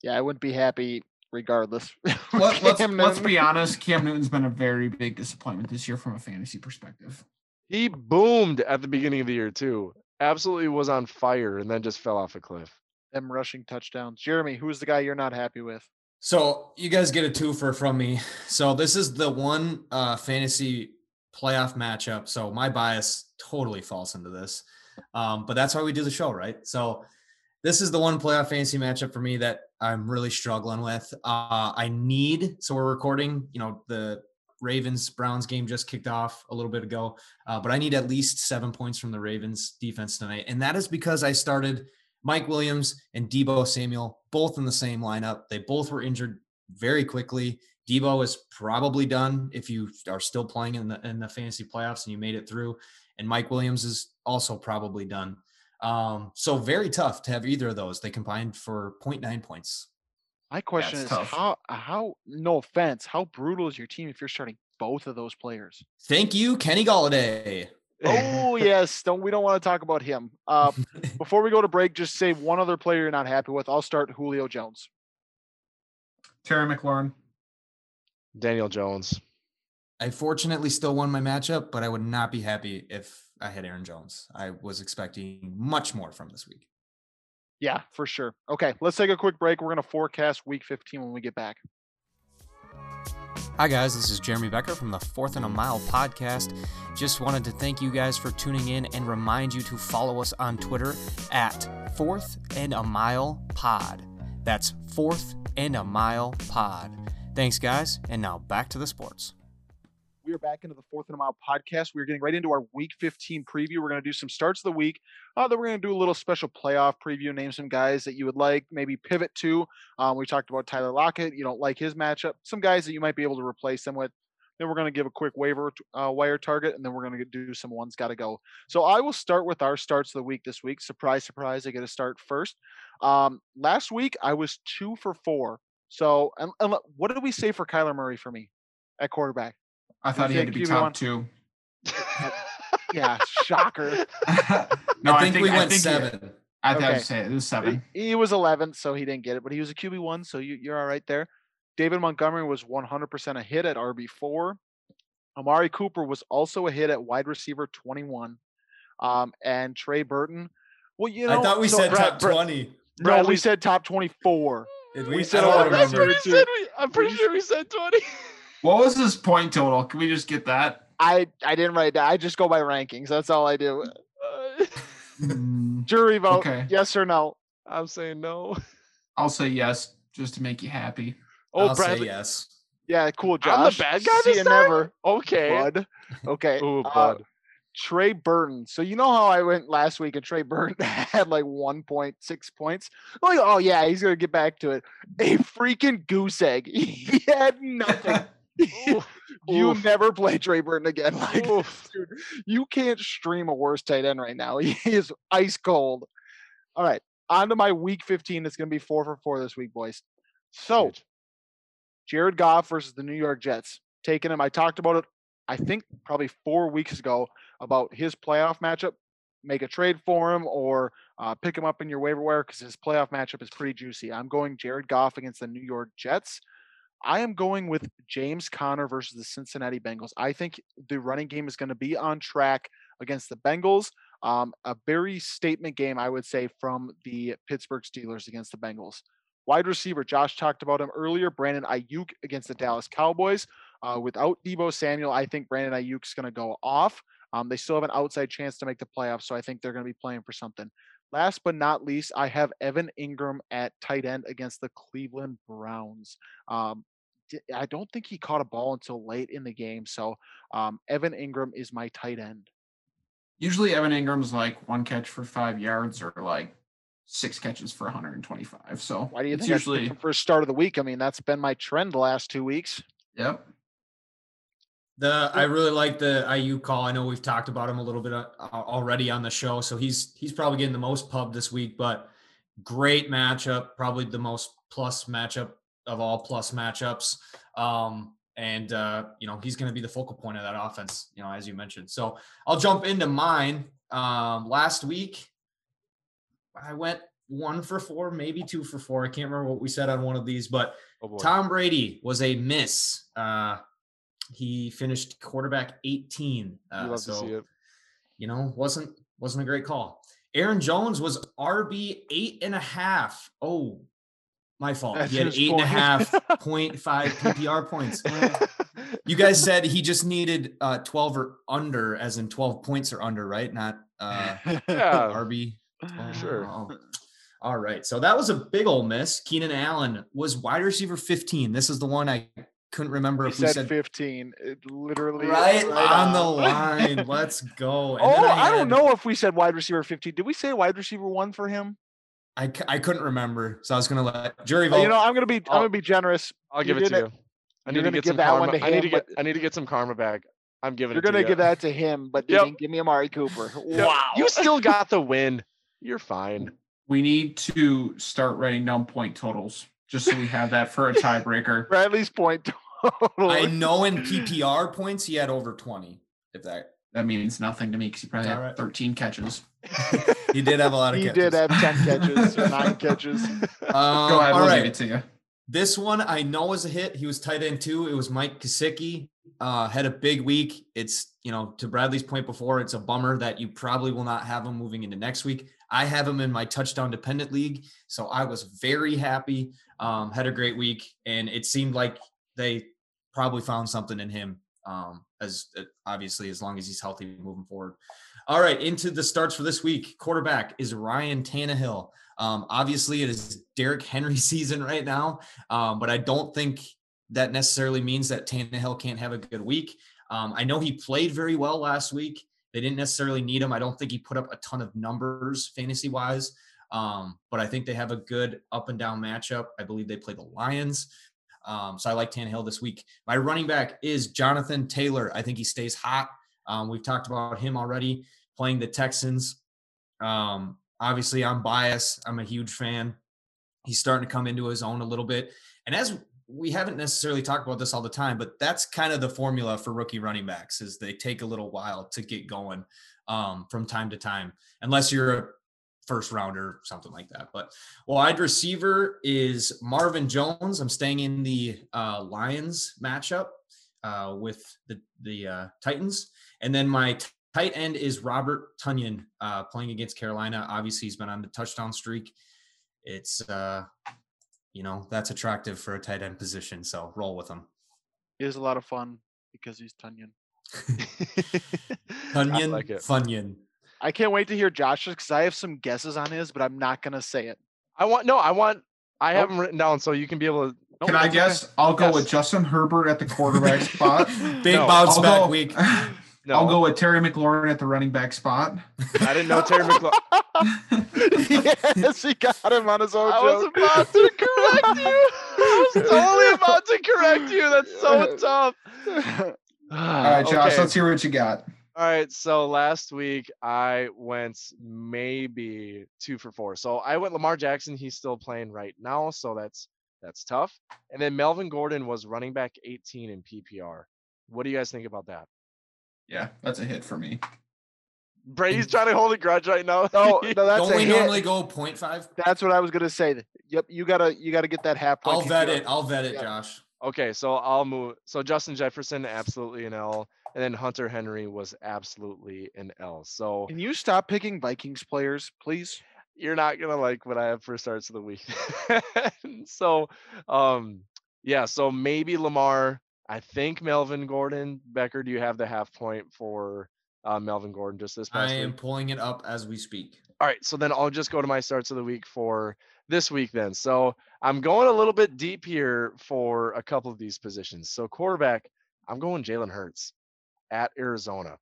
Yeah, I wouldn't be happy regardless. Let, let's let's be honest. Cam Newton's been a very big disappointment this year from a fantasy perspective. He boomed at the beginning of the year too. Absolutely was on fire and then just fell off a cliff. them rushing touchdowns. Jeremy, who's the guy you're not happy with? So you guys get a twofer from me. So this is the one uh, fantasy playoff matchup. So my bias totally falls into this, um, but that's why we do the show, right? So this is the one playoff fantasy matchup for me that I'm really struggling with. Uh, I need. So we're recording. You know the Ravens Browns game just kicked off a little bit ago, uh, but I need at least seven points from the Ravens defense tonight, and that is because I started Mike Williams and Deebo Samuel both in the same lineup. They both were injured very quickly. Deebo is probably done if you are still playing in the in the fantasy playoffs and you made it through, and Mike Williams is also probably done. Um, so very tough to have either of those. They combined for 0.9 points. My question is tough. how how no offense, how brutal is your team if you're starting both of those players? Thank you, Kenny Golladay. Oh yes, don't we don't want to talk about him. Uh, before we go to break, just say one other player you're not happy with. I'll start Julio Jones. Terry McLaurin. Daniel Jones. I fortunately still won my matchup, but I would not be happy if I had Aaron Jones. I was expecting much more from this week. Yeah, for sure. Okay, let's take a quick break. We're gonna forecast Week 15 when we get back. Hi, guys. This is Jeremy Becker from the Fourth and a Mile podcast. Just wanted to thank you guys for tuning in and remind you to follow us on Twitter at Fourth and a Mile Pod. That's Fourth and a Mile Pod. Thanks, guys. And now back to the sports. We are back into the Fourth and a Mile podcast. We're getting right into our Week 15 preview. We're going to do some starts of the week. Uh, then we're going to do a little special playoff preview, name some guys that you would like, maybe pivot to. Um, we talked about Tyler Lockett. You don't like his matchup. Some guys that you might be able to replace them with. Then we're going to give a quick waiver uh, wire target, and then we're going to do some ones got to go. So I will start with our starts of the week this week. Surprise, surprise! I get to start first. Um, last week I was two for four. So, and, and what did we say for Kyler Murray for me at quarterback? I thought he had to be think top QB1? two. Yeah, shocker. no, I think we went think he- seven. I thought I Okay. was say it was seven. He he was 11th, so he didn't get it, but he was a QB one, so you, you're all right there. David Montgomery was 100% a hit at RB four. Amari Cooper was also a hit at wide receiver 21. Um, and Trey Burton. Well, you know, I thought we so said Brad- top Brad- 20. No, we Bradley- said top 24. Did we we? said I don't of That's remember. too. I'm pretty sure we said 20. What was his point total? Can we just get that? I I didn't write that. I just go by rankings. That's all I do. Uh, Mm, Jury vote, Okay. yes or no. I'm saying no. I'll say yes just to make you happy. Oh, I'll say Bradley. yes. Yeah, cool, Josh. I'm the bad guy See this you time? never. Okay. Bud. Okay. Ooh, uh, bud. Trey Burton. So you know how I went last week and Trey Burton had like 1.6 points? Like, oh yeah, he's gonna get back to it. A freaking goose egg. He had nothing. Oof, you oof, never play Trey Burton again. Like, dude, you can't stream a worse tight end right now. He is ice cold. All right, on to my week 15. It's gonna be four for four this week, boys. So Jared Goff versus the New York Jets. Taking him. I talked about it, I think probably four weeks ago about his playoff matchup. Make a trade for him or uh, pick him up in your waiver wire because his playoff matchup is pretty juicy. I'm going Jared Goff against the New York Jets. I am going with James Conner versus the Cincinnati Bengals. I think the running game is going to be on track against the Bengals. Um, a very statement game, I would say, from the Pittsburgh Steelers against the Bengals. Wide receiver, Josh talked about him earlier. Brandon Aiyuk against the Dallas Cowboys. Uh, without Deebo Samuel, I think Brandon Aiyuk's going to go off. Um, they still have an outside chance to make the playoffs, so I think they're going to be playing for something. Last but not least, I have Evan Engram at tight end against the Cleveland Browns. Um, I don't think he caught a ball until late in the game, so um, Evan Engram is my tight end. Usually Evan Engram's like one catch for five yards or like six catches for 125. So Why do you it's think usually him for start of the week? I mean, that's been my trend the last two weeks. yep. The I really like the Aiyuk call. I know we've talked about him a little bit uh, already on the show, so he's he's probably getting the most pub this week. But great matchup, probably the most plus matchup of all plus matchups. Um, and uh, you know he's going to be the focal point of that offense. You know, as you mentioned. So I'll jump into mine. Um, last week, I went one for four, maybe two for four. I can't remember what we said on one of these, but Oh. Tom Brady was a miss. Uh, he finished quarterback 18. you Uh, love so to see it. you know, wasn't wasn't a great call. Aaron Jones was RB eight and a half. Oh, My fault. That's he had his eight and a half point five PPR points. You guys said he just needed uh, 12 or under, as in 12 points or under, right? Not uh, Yeah. RB. Sure. Oh. All right. So that was a big old miss. Keenan Allen was wide receiver 15. This is the one I couldn't remember We if we said said 15. It literally is right on the line. Let's go. And Oh, then I, don't know if we said wide receiver 15. Did we say wide receiver one for him? I, c- I couldn't remember. So I was going to let jury vote. you know, I'm gonna be I'm I'll- gonna be generous. I'll You're give it to gonna- you. I need to get some that karma. one I need to get I need to get some karma back. I'm giving You're it gonna you. give that to him, but Yep. didn't give me Amari Cooper. Wow. You still got the win. You're fine. We need to start writing down point totals just so we have that for a tiebreaker. Bradley's point total. I know in PPR points he had over 20. If that That means nothing to me because he probably All had right. 13 catches. he did have a lot of he catches. did have 10 catches or 9 catches. Um, Go ahead, all we'll right. give it to you. This one I know was a hit. He was tight end too. It was Mike Gesicki. Uh, had a big week. It's you know to Bradley's point before. It's a bummer that you probably will not have him moving into next week. I have him in my touchdown dependent league, so I was very happy. Um, had a great week, and it seemed like they probably found something in him. Um, as uh, obviously as long as he's healthy moving forward. All right, into the starts for this week. Quarterback is Ryan Tannehill. Um, obviously, it is Derrick Henry season right now, um, but I don't think that necessarily means that Tannehill can't have a good week. Um, I know he played very well last week. They didn't necessarily need him. I don't think he put up a ton of numbers fantasy wise, um, but I think they have a good up and down matchup. I believe they play the Lions. Um, so I like Tannehill this week. My running back is Jonathan Taylor. I think he stays hot. Um, we've talked about him already playing the Texans. Um, obviously, I'm biased. I'm a huge fan. He's starting to come into his own a little bit. And as we haven't necessarily talked about this all the time, but that's kind of the formula for rookie running backs is they take a little while to get going um, from time to time, unless you're a first rounder or something like that. But wide receiver is Marvin Jones. I'm staying in the uh, Lions matchup uh, with the the uh, Titans, and then my t- tight end is Robert Tonyan uh, playing against Carolina. Obviously, he's been on the touchdown streak. It's uh, you know that's attractive for a tight end position, so roll with him. It is a lot of fun because he's Tonyan. Tonyan, like. Funyon. I can't wait to hear Josh's because I have some guesses on his, but I'm not gonna say it. I want no. I want. I Nope. have them written down so you can be able to. Nope, Can I that's okay. guess? I'll go with Justin Herbert at the quarterback spot. Big No, bounce I'll back go, week. No, I'll go with Terry McLaurin at the running back spot. I didn't know Terry McLaurin. yes, he got him on his own I was about to correct you. I was totally about to correct you. That's so tough. All right, Josh, let's hear what you got. All right, so last week I went maybe two for four. So I went Lamar Jackson. He's still playing right now, so that's that's tough. And then Melvin Gordon was running back 18 in PPR. What do you guys think about that? Yeah, that's a hit for me. Brady's trying to hold a grudge right now. No, no, that's Don't a we hit. normally go 0.5? That's what I was gonna say. Yep, you gotta you gotta get that half point. I'll vet it. I'll vet it, Yeah. Josh. Okay, so I'll move. So Justin Jefferson, absolutely an L, and then Hunter Henry was absolutely an L. So Can you stop picking Vikings players, please? you're not gonna like what I have for starts of the week. so, um, yeah. So maybe Lamar. I think Melvin Gordon. Becker, do you have the half point for uh, Melvin Gordon just this I past am week? pulling it up as we speak. All right, so then I'll just go to my starts of the week for this week then. So I'm going a little bit deep here for a couple of these positions. So quarterback, I'm going Jalen Hurts at Arizona.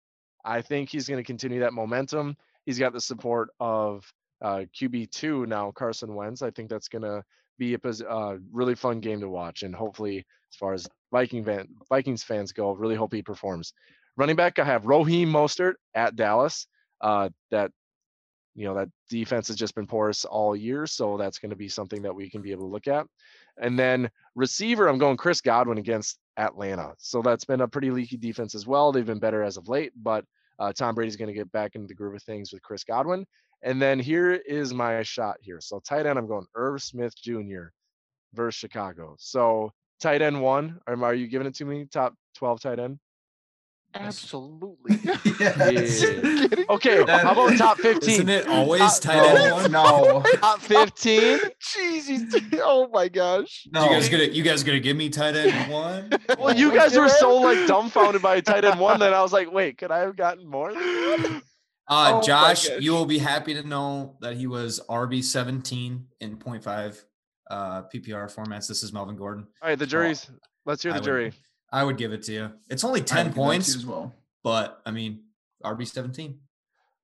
I think he's going to continue that momentum. He's got the support of uh, QB2 now, Carson Wentz. I think that's going to be a uh, really fun game to watch. And hopefully, as far as Viking van- Vikings fans go, really hope he performs. Running back, I have Raheem Mostert at Dallas. Uh, that you know that defense has just been porous all year so that's going to be something that we can be able to look at and then receiver i'm going chris godwin against atlanta. So that's been a pretty leaky defense as well. They've been better as of late but uh, tom brady's going to get back into the groove of things with chris godwin. And then here is my shot here. So tight end i'm going irv smith jr versus chicago. So tight end one are you giving it to me? Top 12 tight end Absolutely. Yes. Yeah. Okay, how about top 15? Isn't it always Uh, tight end one? No, Top 15? Jeez, oh my gosh. no. You guys gonna you guys gonna give me tight end one? Well, you guys were so like dumbfounded by tight end one that I was like, wait, could I have gotten more? than? Uh, Oh Josh, you will be happy to know that he was RB seventeen in 0.5 uh, PPR formats. This is Melvin Gordon. All right, the jury's. Let's hear I the would- jury. I would give it to you. It's only ten give that to you points, as well. but I mean RB seventeen.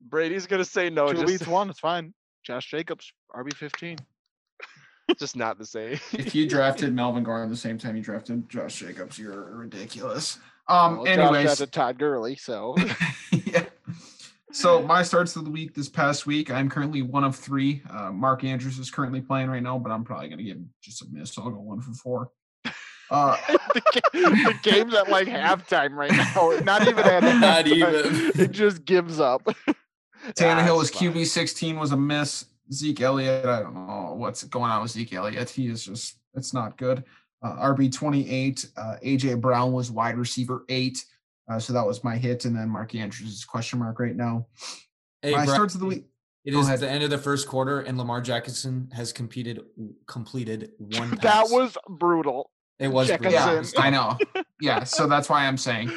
Brady's gonna say no, Two just, one. It's fine. Josh Jacobs, RB fifteen. just not the same. If you drafted Melvin Gordon the same time you drafted Josh Jacobs, you're ridiculous. Um. Well, Josh anyways, drafted Todd Gurley, so yeah. So my starts of the week this past week, I'm currently one of three. Uh, Mark Andrews is currently playing right now, but I'm probably going to give him just a miss. So I'll go one for four. Uh, the, ga- the game's at like halftime right now. Not even at Not halftime. even. It just gives up. Tannehill was. QB 16 was a miss. Zeke Elliott, I don't know what's going on with Zeke Elliott. He is just, it's not good. Uh, RB 28, uh, AJ Brown was wide receiver eight. Uh, so that was my hit. And then Mark Andrews is question mark right now. Hey, my Brad, starts of the week. It Go is ahead. the end of the first quarter, and Lamar Jackson has competed completed one. that was brutal. It was Jackson. brutal. Yeah, I know. Yeah. So that's why I'm saying.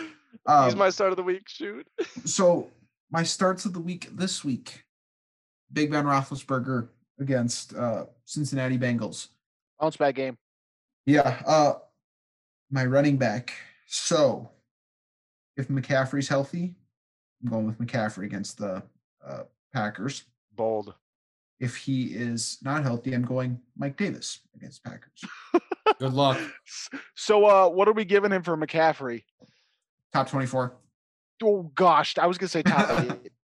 Um, He's my start of the week. Shoot. so my starts of the week this week Big Ben Roethlisberger against uh, Cincinnati Bengals. Bounce back game. Yeah. Uh, my running back. So if McCaffrey's healthy, I'm going with McCaffrey against the uh, Packers. Bold. If he is not healthy, I'm going Mike Davis against Packers. Good luck. So, uh, what are we giving him for McCaffrey? Top 24. Oh gosh, I was gonna say top eight.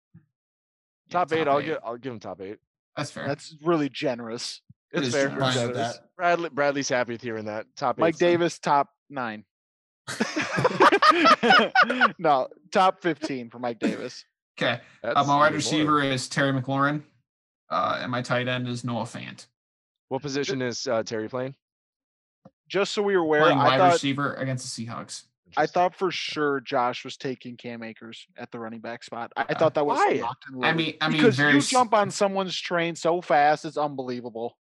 Yeah, Top eight. I'll get. I'll give him top eight. That's fair. That's really generous. It's is fair. generous. Fine that. Bradley. Bradley's happy with hearing that. Top eight. Mike Davis, top nine. no, top fifteen for Mike Davis. okay. Uh, my wide even more. receiver is Terry McLaurin. Uh, and my tight end is Noah Fant. What position is uh, Terry playing? Just so we were aware, Playing I wide thought receiver against the Seahawks. I thought for sure Josh was taking Cam Akers at the running back spot. I, I thought that was Why? locked and I mean, I mean, because very you jump on someone's train so fast, it's unbelievable.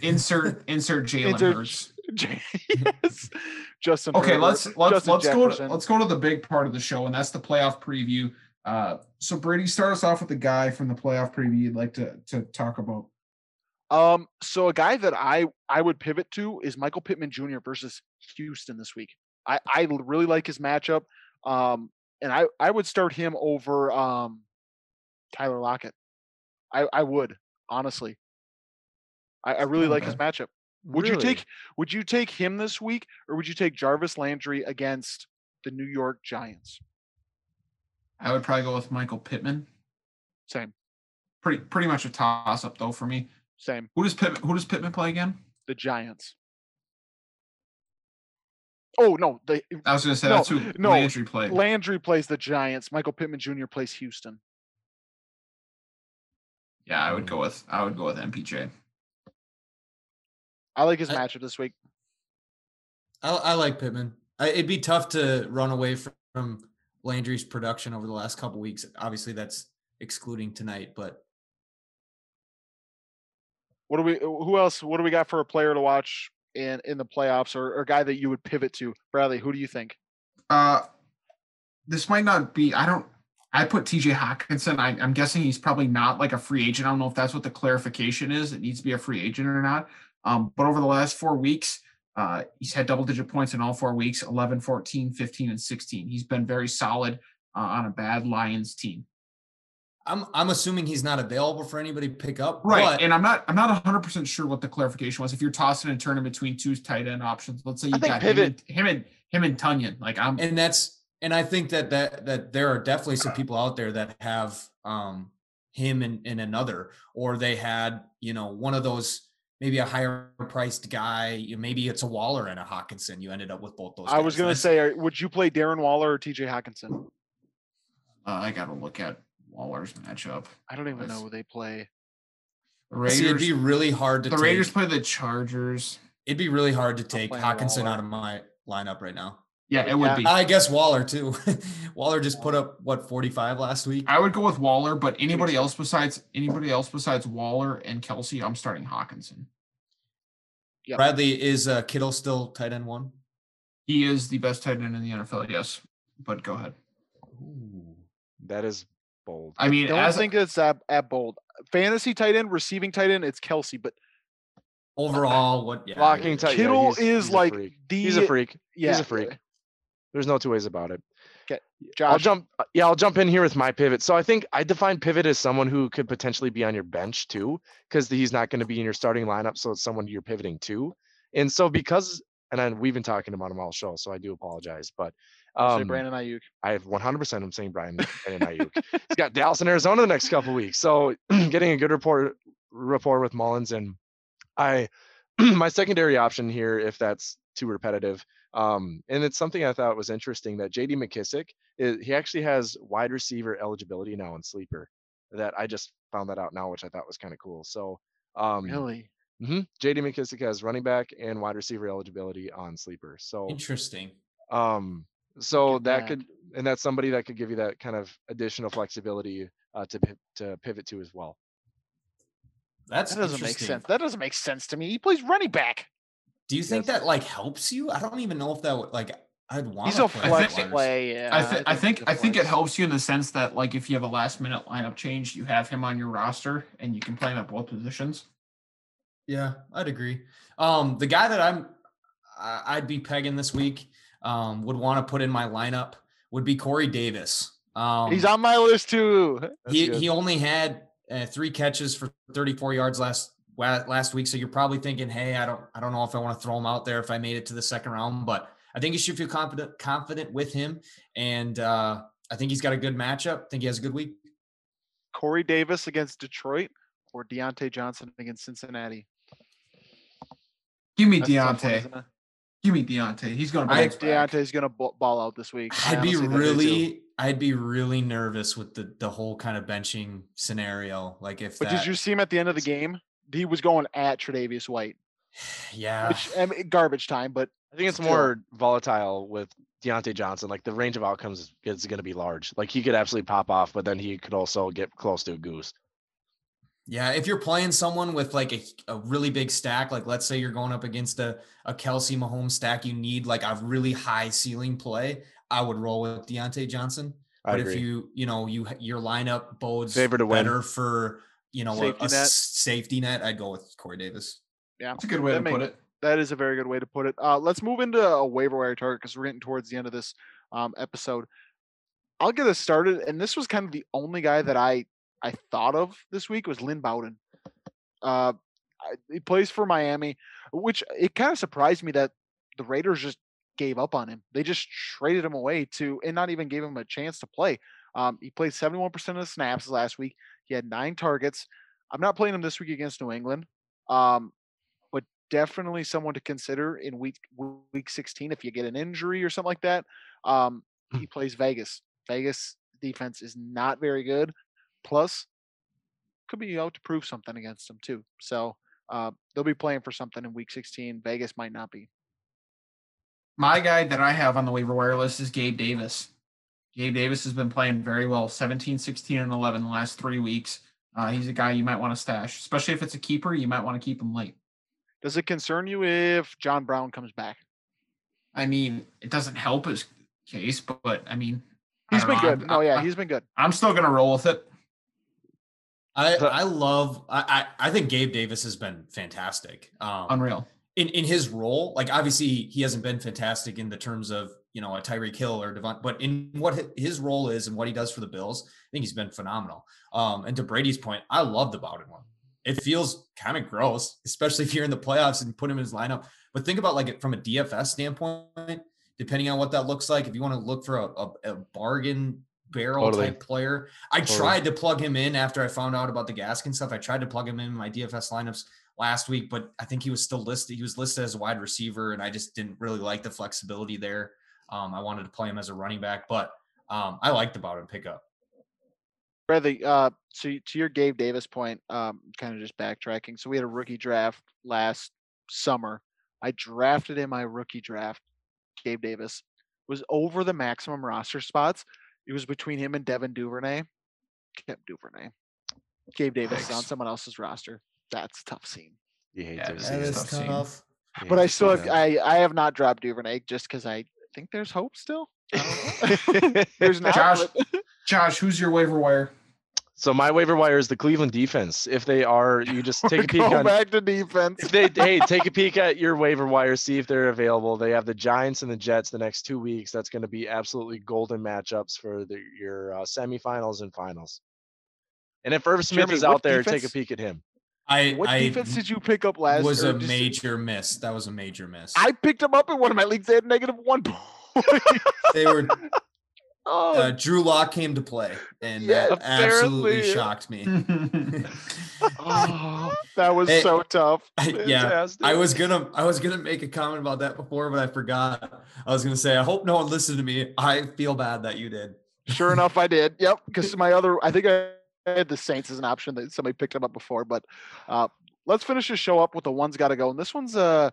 insert insert Jalen Insert Hurts. yes. Justin. Okay, Herbert, let's let's Justin let's go to, let's go to the big part of the show, and that's the playoff preview. Uh, so Brady, start us off with the guy from the playoff preview you'd like to to talk about. Um, so a guy that I I would pivot to is Michael Pittman Jr. versus Houston this week. I I really like his matchup. Um, and I I would start him over um Tyler Lockett. I I would honestly. I, I really like his matchup. Would you take Would you take him this week, or would you take Jarvis Landry against the New York Giants? I would probably go with Michael Pittman. Same, Pretty pretty much a toss up though for me. Same. Who does Pittman Who does Pittman play again? The Giants. Oh no, the I was gonna say No, that's who no, Landry played. Landry plays the Giants. Michael Pittman Jr. plays Houston. yeah, I would go with I would go with MPJ. I like his I- matchup this week. I, I like Pittman. I, it'd be tough to run away from, from Landry's production over the last couple weeks. Obviously, that's excluding tonight, but What do we? Who else? What do we got for a player to watch in in the playoffs, or, or a guy that you would pivot to? Bradley, who do you think? Uh, this might not be. I don't. I put T.J. Hockenson. I, I'm guessing he's probably not like a free agent. I don't know if that's what the clarification is. It needs to be a free agent or not. Um, but over the last four weeks, uh, he's had double digit points in all four weeks 11, 14, 15, and 16. He's been very solid uh, on a bad Lions team. I'm I'm assuming he's not available for anybody to pick up. Right. But and I'm not I'm not 100 percent sure what the clarification was. If you're tossing and turning between two tight end options, let's say you I got pivot- him and him and him and Tonyan. Like I'm and that's and I think that that that there are definitely some people out there that have um him and, in another, or they had you know one of those maybe a higher priced guy. You maybe it's a Waller and a Hockenson. You ended up with both those. I was gonna say, would you play Darren Waller or T.J. Hockenson? uh, I gotta look at Waller's matchup. I don't even know who they play. The See, it'd be really hard to the take. Raiders play the Chargers. It'd be really hard to take Hockenson Waller. out of my lineup right now. Yeah, it would Yeah. be. I guess Waller too. Waller just put up what 45 last week. I would go with Waller, but anybody else besides anybody else besides Waller and Kelce, I'm starting Hockenson. Yep. Bradley is uh, Kittle still tight end one? He is the best tight end in the NFL, yes. But go ahead. Ooh, that is bold. I mean, Don't as think it's that, that bold. Fantasy tight end, receiving tight end, it's Kelce, but Overall, what? Yeah, Blocking tight- yeah, Kittle he's- is he's like the He's a freak. Yeah, He's a freak. There's no two ways about it. Josh, I'll jump. uh, Yeah, I'll jump in here with my pivot. So I think I define pivot as someone who could potentially be on your bench too, because he's not going to be in your starting lineup. So it's someone you're pivoting to. And so because, and then we've been talking about him all show, so I do apologize, but say um, Brandon Aiyuk. I have 100% I'm saying Brian Brandon Aiyuk. He's got Dallas and Arizona the next couple weeks, so getting a good report rapport with Mullens and I my secondary option here, if that's too repetitive, um, and it's something I thought was interesting that J.D. McKissic is, he actually has wide receiver eligibility now in sleeper. That I just found that out now, which I thought was kind of cool. So um, Really? mhm, J.D. McKissic has running back and wide receiver eligibility on sleeper. So Interesting. um, so at that that. could, and that's somebody that could give you that kind of additional flexibility uh, to to pivot to as well. That's That doesn't make sense. That doesn't make sense to me. He plays running back. Do you think Yes. that like helps you? I don't even know if that would like. I'd want. He's a play flex wide play. Yeah, I, th- I think he's a I think it helps you in the sense that like if you have a last minute lineup change, you have him on your roster and you can play him at both positions. Yeah, I'd agree. Um, the guy that I'm, I'd be pegging this week, um, would want to put in my lineup would be Corey Davis. Um, He's on my list too. That's he good. he only had uh, three catches for 34 yards last last week. So you're probably thinking, hey, I don't I don't know if I want to throw him out there if I made it to the second round, but I think you should feel confident confident with him, and uh, I think he's got a good matchup. I think he has a good week. Corey Davis against Detroit or Diontae Johnson against Cincinnati. Give me That's a tough one, Diontae. isn't it? Give me Diontae. He's gonna I think back. Diontae's gonna ball out this week. I I'd be honestly think so, too. really I'd be really nervous with the the whole kind of benching scenario. Like if But that, did you see him at the end of the game? He was going at Tre'Davious White, yeah. which I mean, garbage time. But I think it's still. more volatile with Diontae Johnson. Like the range of outcomes is, is going to be large. Like he could absolutely pop off, but then he could also get close to a goose. Yeah, if you're playing someone with like a, a really big stack, like let's say you're going up against a, a Kelce Mahomes stack, you need like a really high ceiling play. I would roll with Diontae Johnson. I But if you, you know, you your lineup bodes Favor to win. better for, you know, a, Safety a net. safety net, I'd go with Corey Davis. yeah, That's a good way That to put it. that is a very good way to put it. Uh, let's move into a waiver wire target because we're getting towards the end of this um, episode. I'll get us started, and this was kind of the only guy that I I thought of this week was Lynn Bowden. Uh, he plays for Miami, which it kind of surprised me that the Raiders just gave up on him. They just traded him away to, and not even gave him a chance to play. Um, he played 71% of the snaps last week. He had nine targets. I'm not playing him this week against New England. Um, but definitely someone to consider in week week 16 if you get an injury or something like that. Um, he plays Vegas. Vegas defense is not very good. Plus, could be out to prove something against them too. So uh, they'll be playing for something in week 16. Vegas might not be. My guy that I have on the waiver wire list is Gabe Davis. Gabe Davis has been playing very well 17, 16, and 11 the last three weeks. Uh, he's a guy you might want to stash, especially if it's a keeper. You might want to keep him late. Does it concern you if John Brown comes back? I mean, it doesn't help his case, but I mean, I He's don't been know. good. I'm- No, yeah, I- he's been good. I'm still gonna roll with it. I, But- I love I, I I think Gabe Davis has been fantastic. Um, Unreal. in in his role, like obviously he hasn't been fantastic in the terms of you know a Tyreek Hill or Devon, but in what his role is and what he does for the Bills, I think he's been phenomenal. Um, and to Brady's point, I love the Bowden one. It feels kind of gross, especially if you're in the playoffs and put him in his lineup. But think about like it from a DFS standpoint, depending on what that looks like. If you want to look for a, a, a bargain barrel Totally. type player, I Totally. tried to plug him in after I found out about the Gaskin stuff. I tried to plug him in my DFS lineups last week, but I think he was still listed. He was listed as a wide receiver, and I just didn't really like the flexibility there. Um, I wanted to play him as a running back, but um, I liked the Bowden pickup. Bradley, uh, so to your Gabe Davis point, um, kind of just backtracking. So we had a rookie draft last summer. I drafted in my rookie draft, Gabe Davis. was over the maximum roster spots. It was between him and Devin Duvernay. Kept Duvernay. Gabe Davis is on someone else's roster. That's a tough scene. You hate Yeah, to it That is it. is tough tough. You But I still have. I I have not dropped Duvernay just because I think there's hope still. I don't know. there's not. Josh, Josh, who's your waiver wire? So my waiver wire is the Cleveland defense. If they are, you just take a peek go on. back to defense. If they hey, take a peek at your waiver wire, see if they're available. They have the Giants and the Jets the next two weeks. That's going to be absolutely golden matchups for the, your uh, semifinals and finals. And if Irv Smith Jeremy, is out there, take a peek at him. I What I defense did you pick up last? Week? Was or a just- major miss. That was a major miss. I picked him up in one of my leagues. They had negative one point. they were oh, uh, Drew Lock came to play, and Yeah, that absolutely shocked me. oh, that was Hey, so tough. I- yeah, I was gonna I was gonna make a comment about that before, but I forgot. I was gonna say I hope no one listened to me. I feel bad that you did. Sure enough, I did. Yep, because my other, I think I had the Saints as an option that somebody picked them up before. But uh, let's finish the show up with the ones got to go, and this one's uh,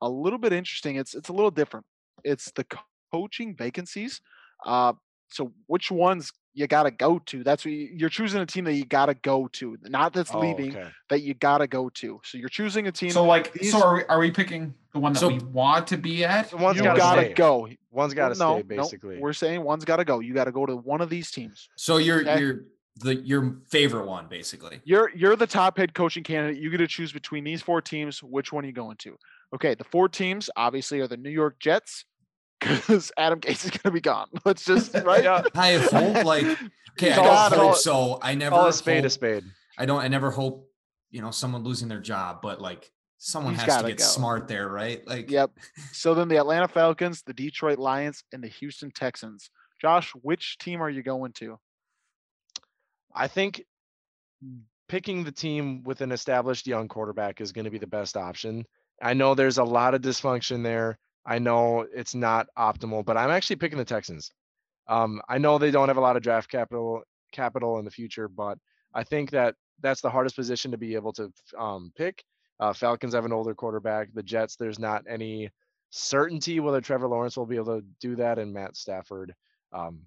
a little bit interesting. It's it's a little different. It's the coaching vacancies. Uh, so which ones you got to go to? That's what you, you're choosing a team that you got to go to, not that's Oh, leaving okay. that you got to go to. So you're choosing a team. so like, these- so are we, are we picking the one that So- we want to be at? So one's you gotta got to stay. go. One's got to no, stay, basically. No, we're saying one's got to go. You got to go to one of these teams. So you're Okay. you're the your favorite one, basically. You're you're the top head coaching candidate. You get to choose between these four teams. Which one are you going to? Okay, the four teams obviously are the New York Jets because Adam Gase is going to be gone. Let's just right. Yeah, I hope like okay, I don't hope so. I never call a spade a spade. I don't I never hope you know someone losing their job, but like someone He's has to gotta get go. smart there, right? Like Yep. So then the Atlanta Falcons, the Detroit Lions, and the Houston Texans. Josh, which team are you going to? I think picking the team with an established young quarterback is going to be the best option. I know there's a lot of dysfunction there. I know it's not optimal, but I'm actually picking the Texans. Um, I know they don't have a lot of draft capital capital in the future, but I think that that's the hardest position to be able to um, pick. Uh, Falcons have an older quarterback. The Jets, there's not any certainty whether Trevor Lawrence will be able to do that, and Matt Stafford, um,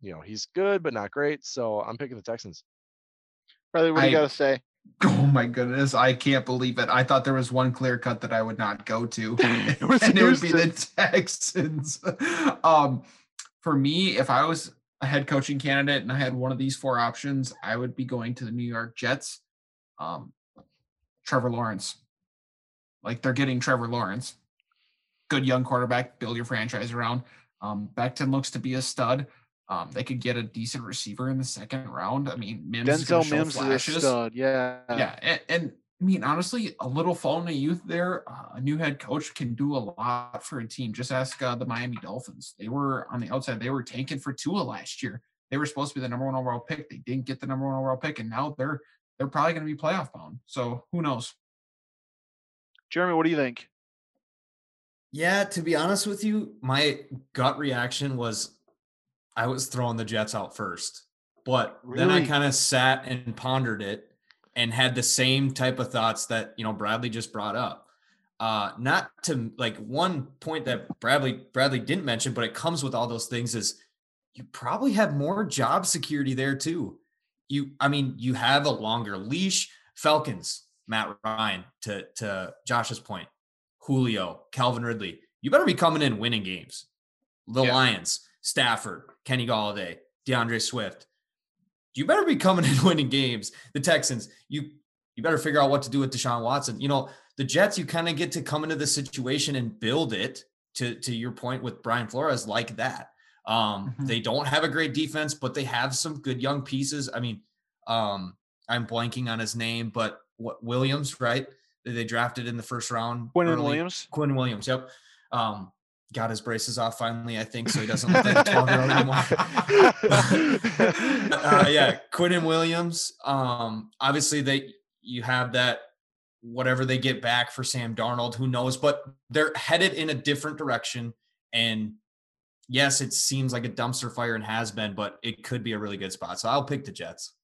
you know, he's good but not great. So I'm picking the Texans. Bradley, what do you got to say? Oh my goodness, I can't believe it. I thought there was one clear cut that I would not go to. It was and it would be the Texans. um, for me, if I was a head coaching candidate and I had one of these four options, I would be going to the New York Jets. Um, Trevor Lawrence. Like they're getting Trevor Lawrence. Good young quarterback, build your franchise around. Um, Becton looks to be a stud. Um, they could get a decent receiver in the second round. I mean, Mims is Denzel show Mims is a flashes stud. Yeah. yeah and, and i mean honestly a little fall in the youth there uh, a new head coach can do a lot for a team just ask uh, the miami dolphins they were on the outside they were tanking for Tua last year they were supposed to be the number one overall pick they didn't get the number one overall pick and now they're they're probably going to be playoff bound so who knows Jeremy, what do you think? Yeah, to be honest with you, my gut reaction was I was throwing the Jets out first. But then I kind of sat and pondered it and had the same type of thoughts that, you know, Bradley just brought up. Uh not to like one point that Bradley Bradley didn't mention, but it comes with all those things is you probably have more job security there too. You I mean, you have a longer leash. Falcons, Matt Ryan to to Josh's point. Julio, Calvin Ridley. You better be coming in winning games. The Yeah. Lions, Stafford, Kenny Golladay, D'Andre Swift. You better be coming in winning games. The Texans, you you better figure out what to do with Deshaun Watson. You know, the Jets, you kind of get to come into the situation and build it to to your point with Brian Flores like that. Um, Mhm. they don't have a great defense, but they have some good young pieces. I mean, um, I'm blanking on his name, but what Williams, right? They drafted in the first round. Quinn. Williams. Quinn Williams, yep. Um, got his braces off finally, I think, so he doesn't look like a 12 year old anymore. uh, yeah, Quinnen Williams. Um, obviously they you have that whatever they get back for Sam Darnold, who knows, but they're headed in a different direction. And yes, it seems like a dumpster fire and has been, but it could be a really good spot. So I'll pick the Jets.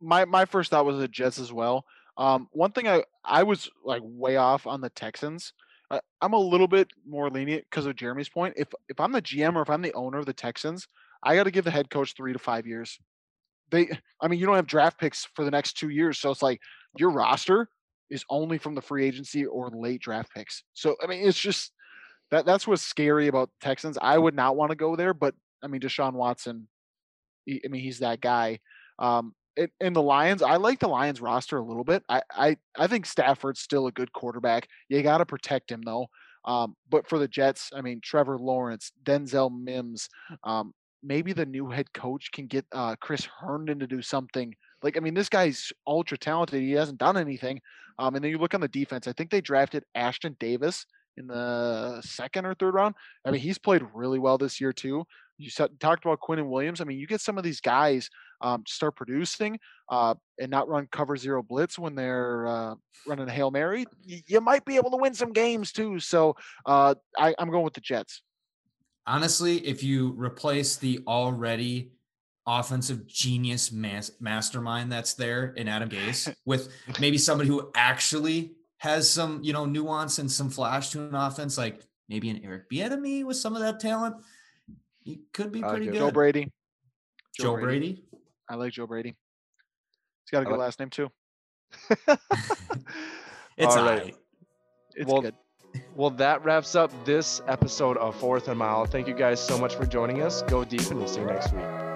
my my first thought was the Jets as well. Um, one thing I I was like way off on the Texans, I, I'm a little bit more lenient because of Jeremy's point. If if I'm the GM or if I'm the owner of the Texans, I got to give the head coach three to five years. They, I mean, you don't have draft picks for the next two years, so it's like your roster is only from the free agency or late draft picks. So I mean, it's just that that's what's scary about Texans. I would not want to go there, but I mean, Deshaun Watson, I mean, he's that guy. Um, in, the Lions, I like the Lions roster a little bit. I I, I think Stafford's still a good quarterback. You got to protect him though. Um, but for the Jets, I mean, Trevor Lawrence, Denzel Mims, um, maybe the new head coach can get uh, Chris Herndon to do something. Like, I mean, this guy's ultra talented. He hasn't done anything. Um, and then you look on the defense. I think they drafted Ashtyn Davis in the second or third round. I mean, he's played really well this year too. You talked about Quinnen Williams. I mean, you get some of these guys um, start producing uh, and not run cover zero blitz when they're uh, running a hail mary. You, might be able to win some games too. So uh, I, I'm going with the Jets. Honestly, if you replace the already offensive genius mas- mastermind that's there in Adam Gase with maybe somebody who actually has some, you know, nuance and some flash to an offense, like maybe an Eric Bieniemy with some of that talent. He could be pretty good. Joe Brady. Joe, Joe Brady. Brady. I like Joe Brady. He's got a good like- last name too. it's all right. It's well, good. Well, that wraps up this episode of Fourth and Mile. Thank you guys so much for joining us. Go deep, and we'll see you next week.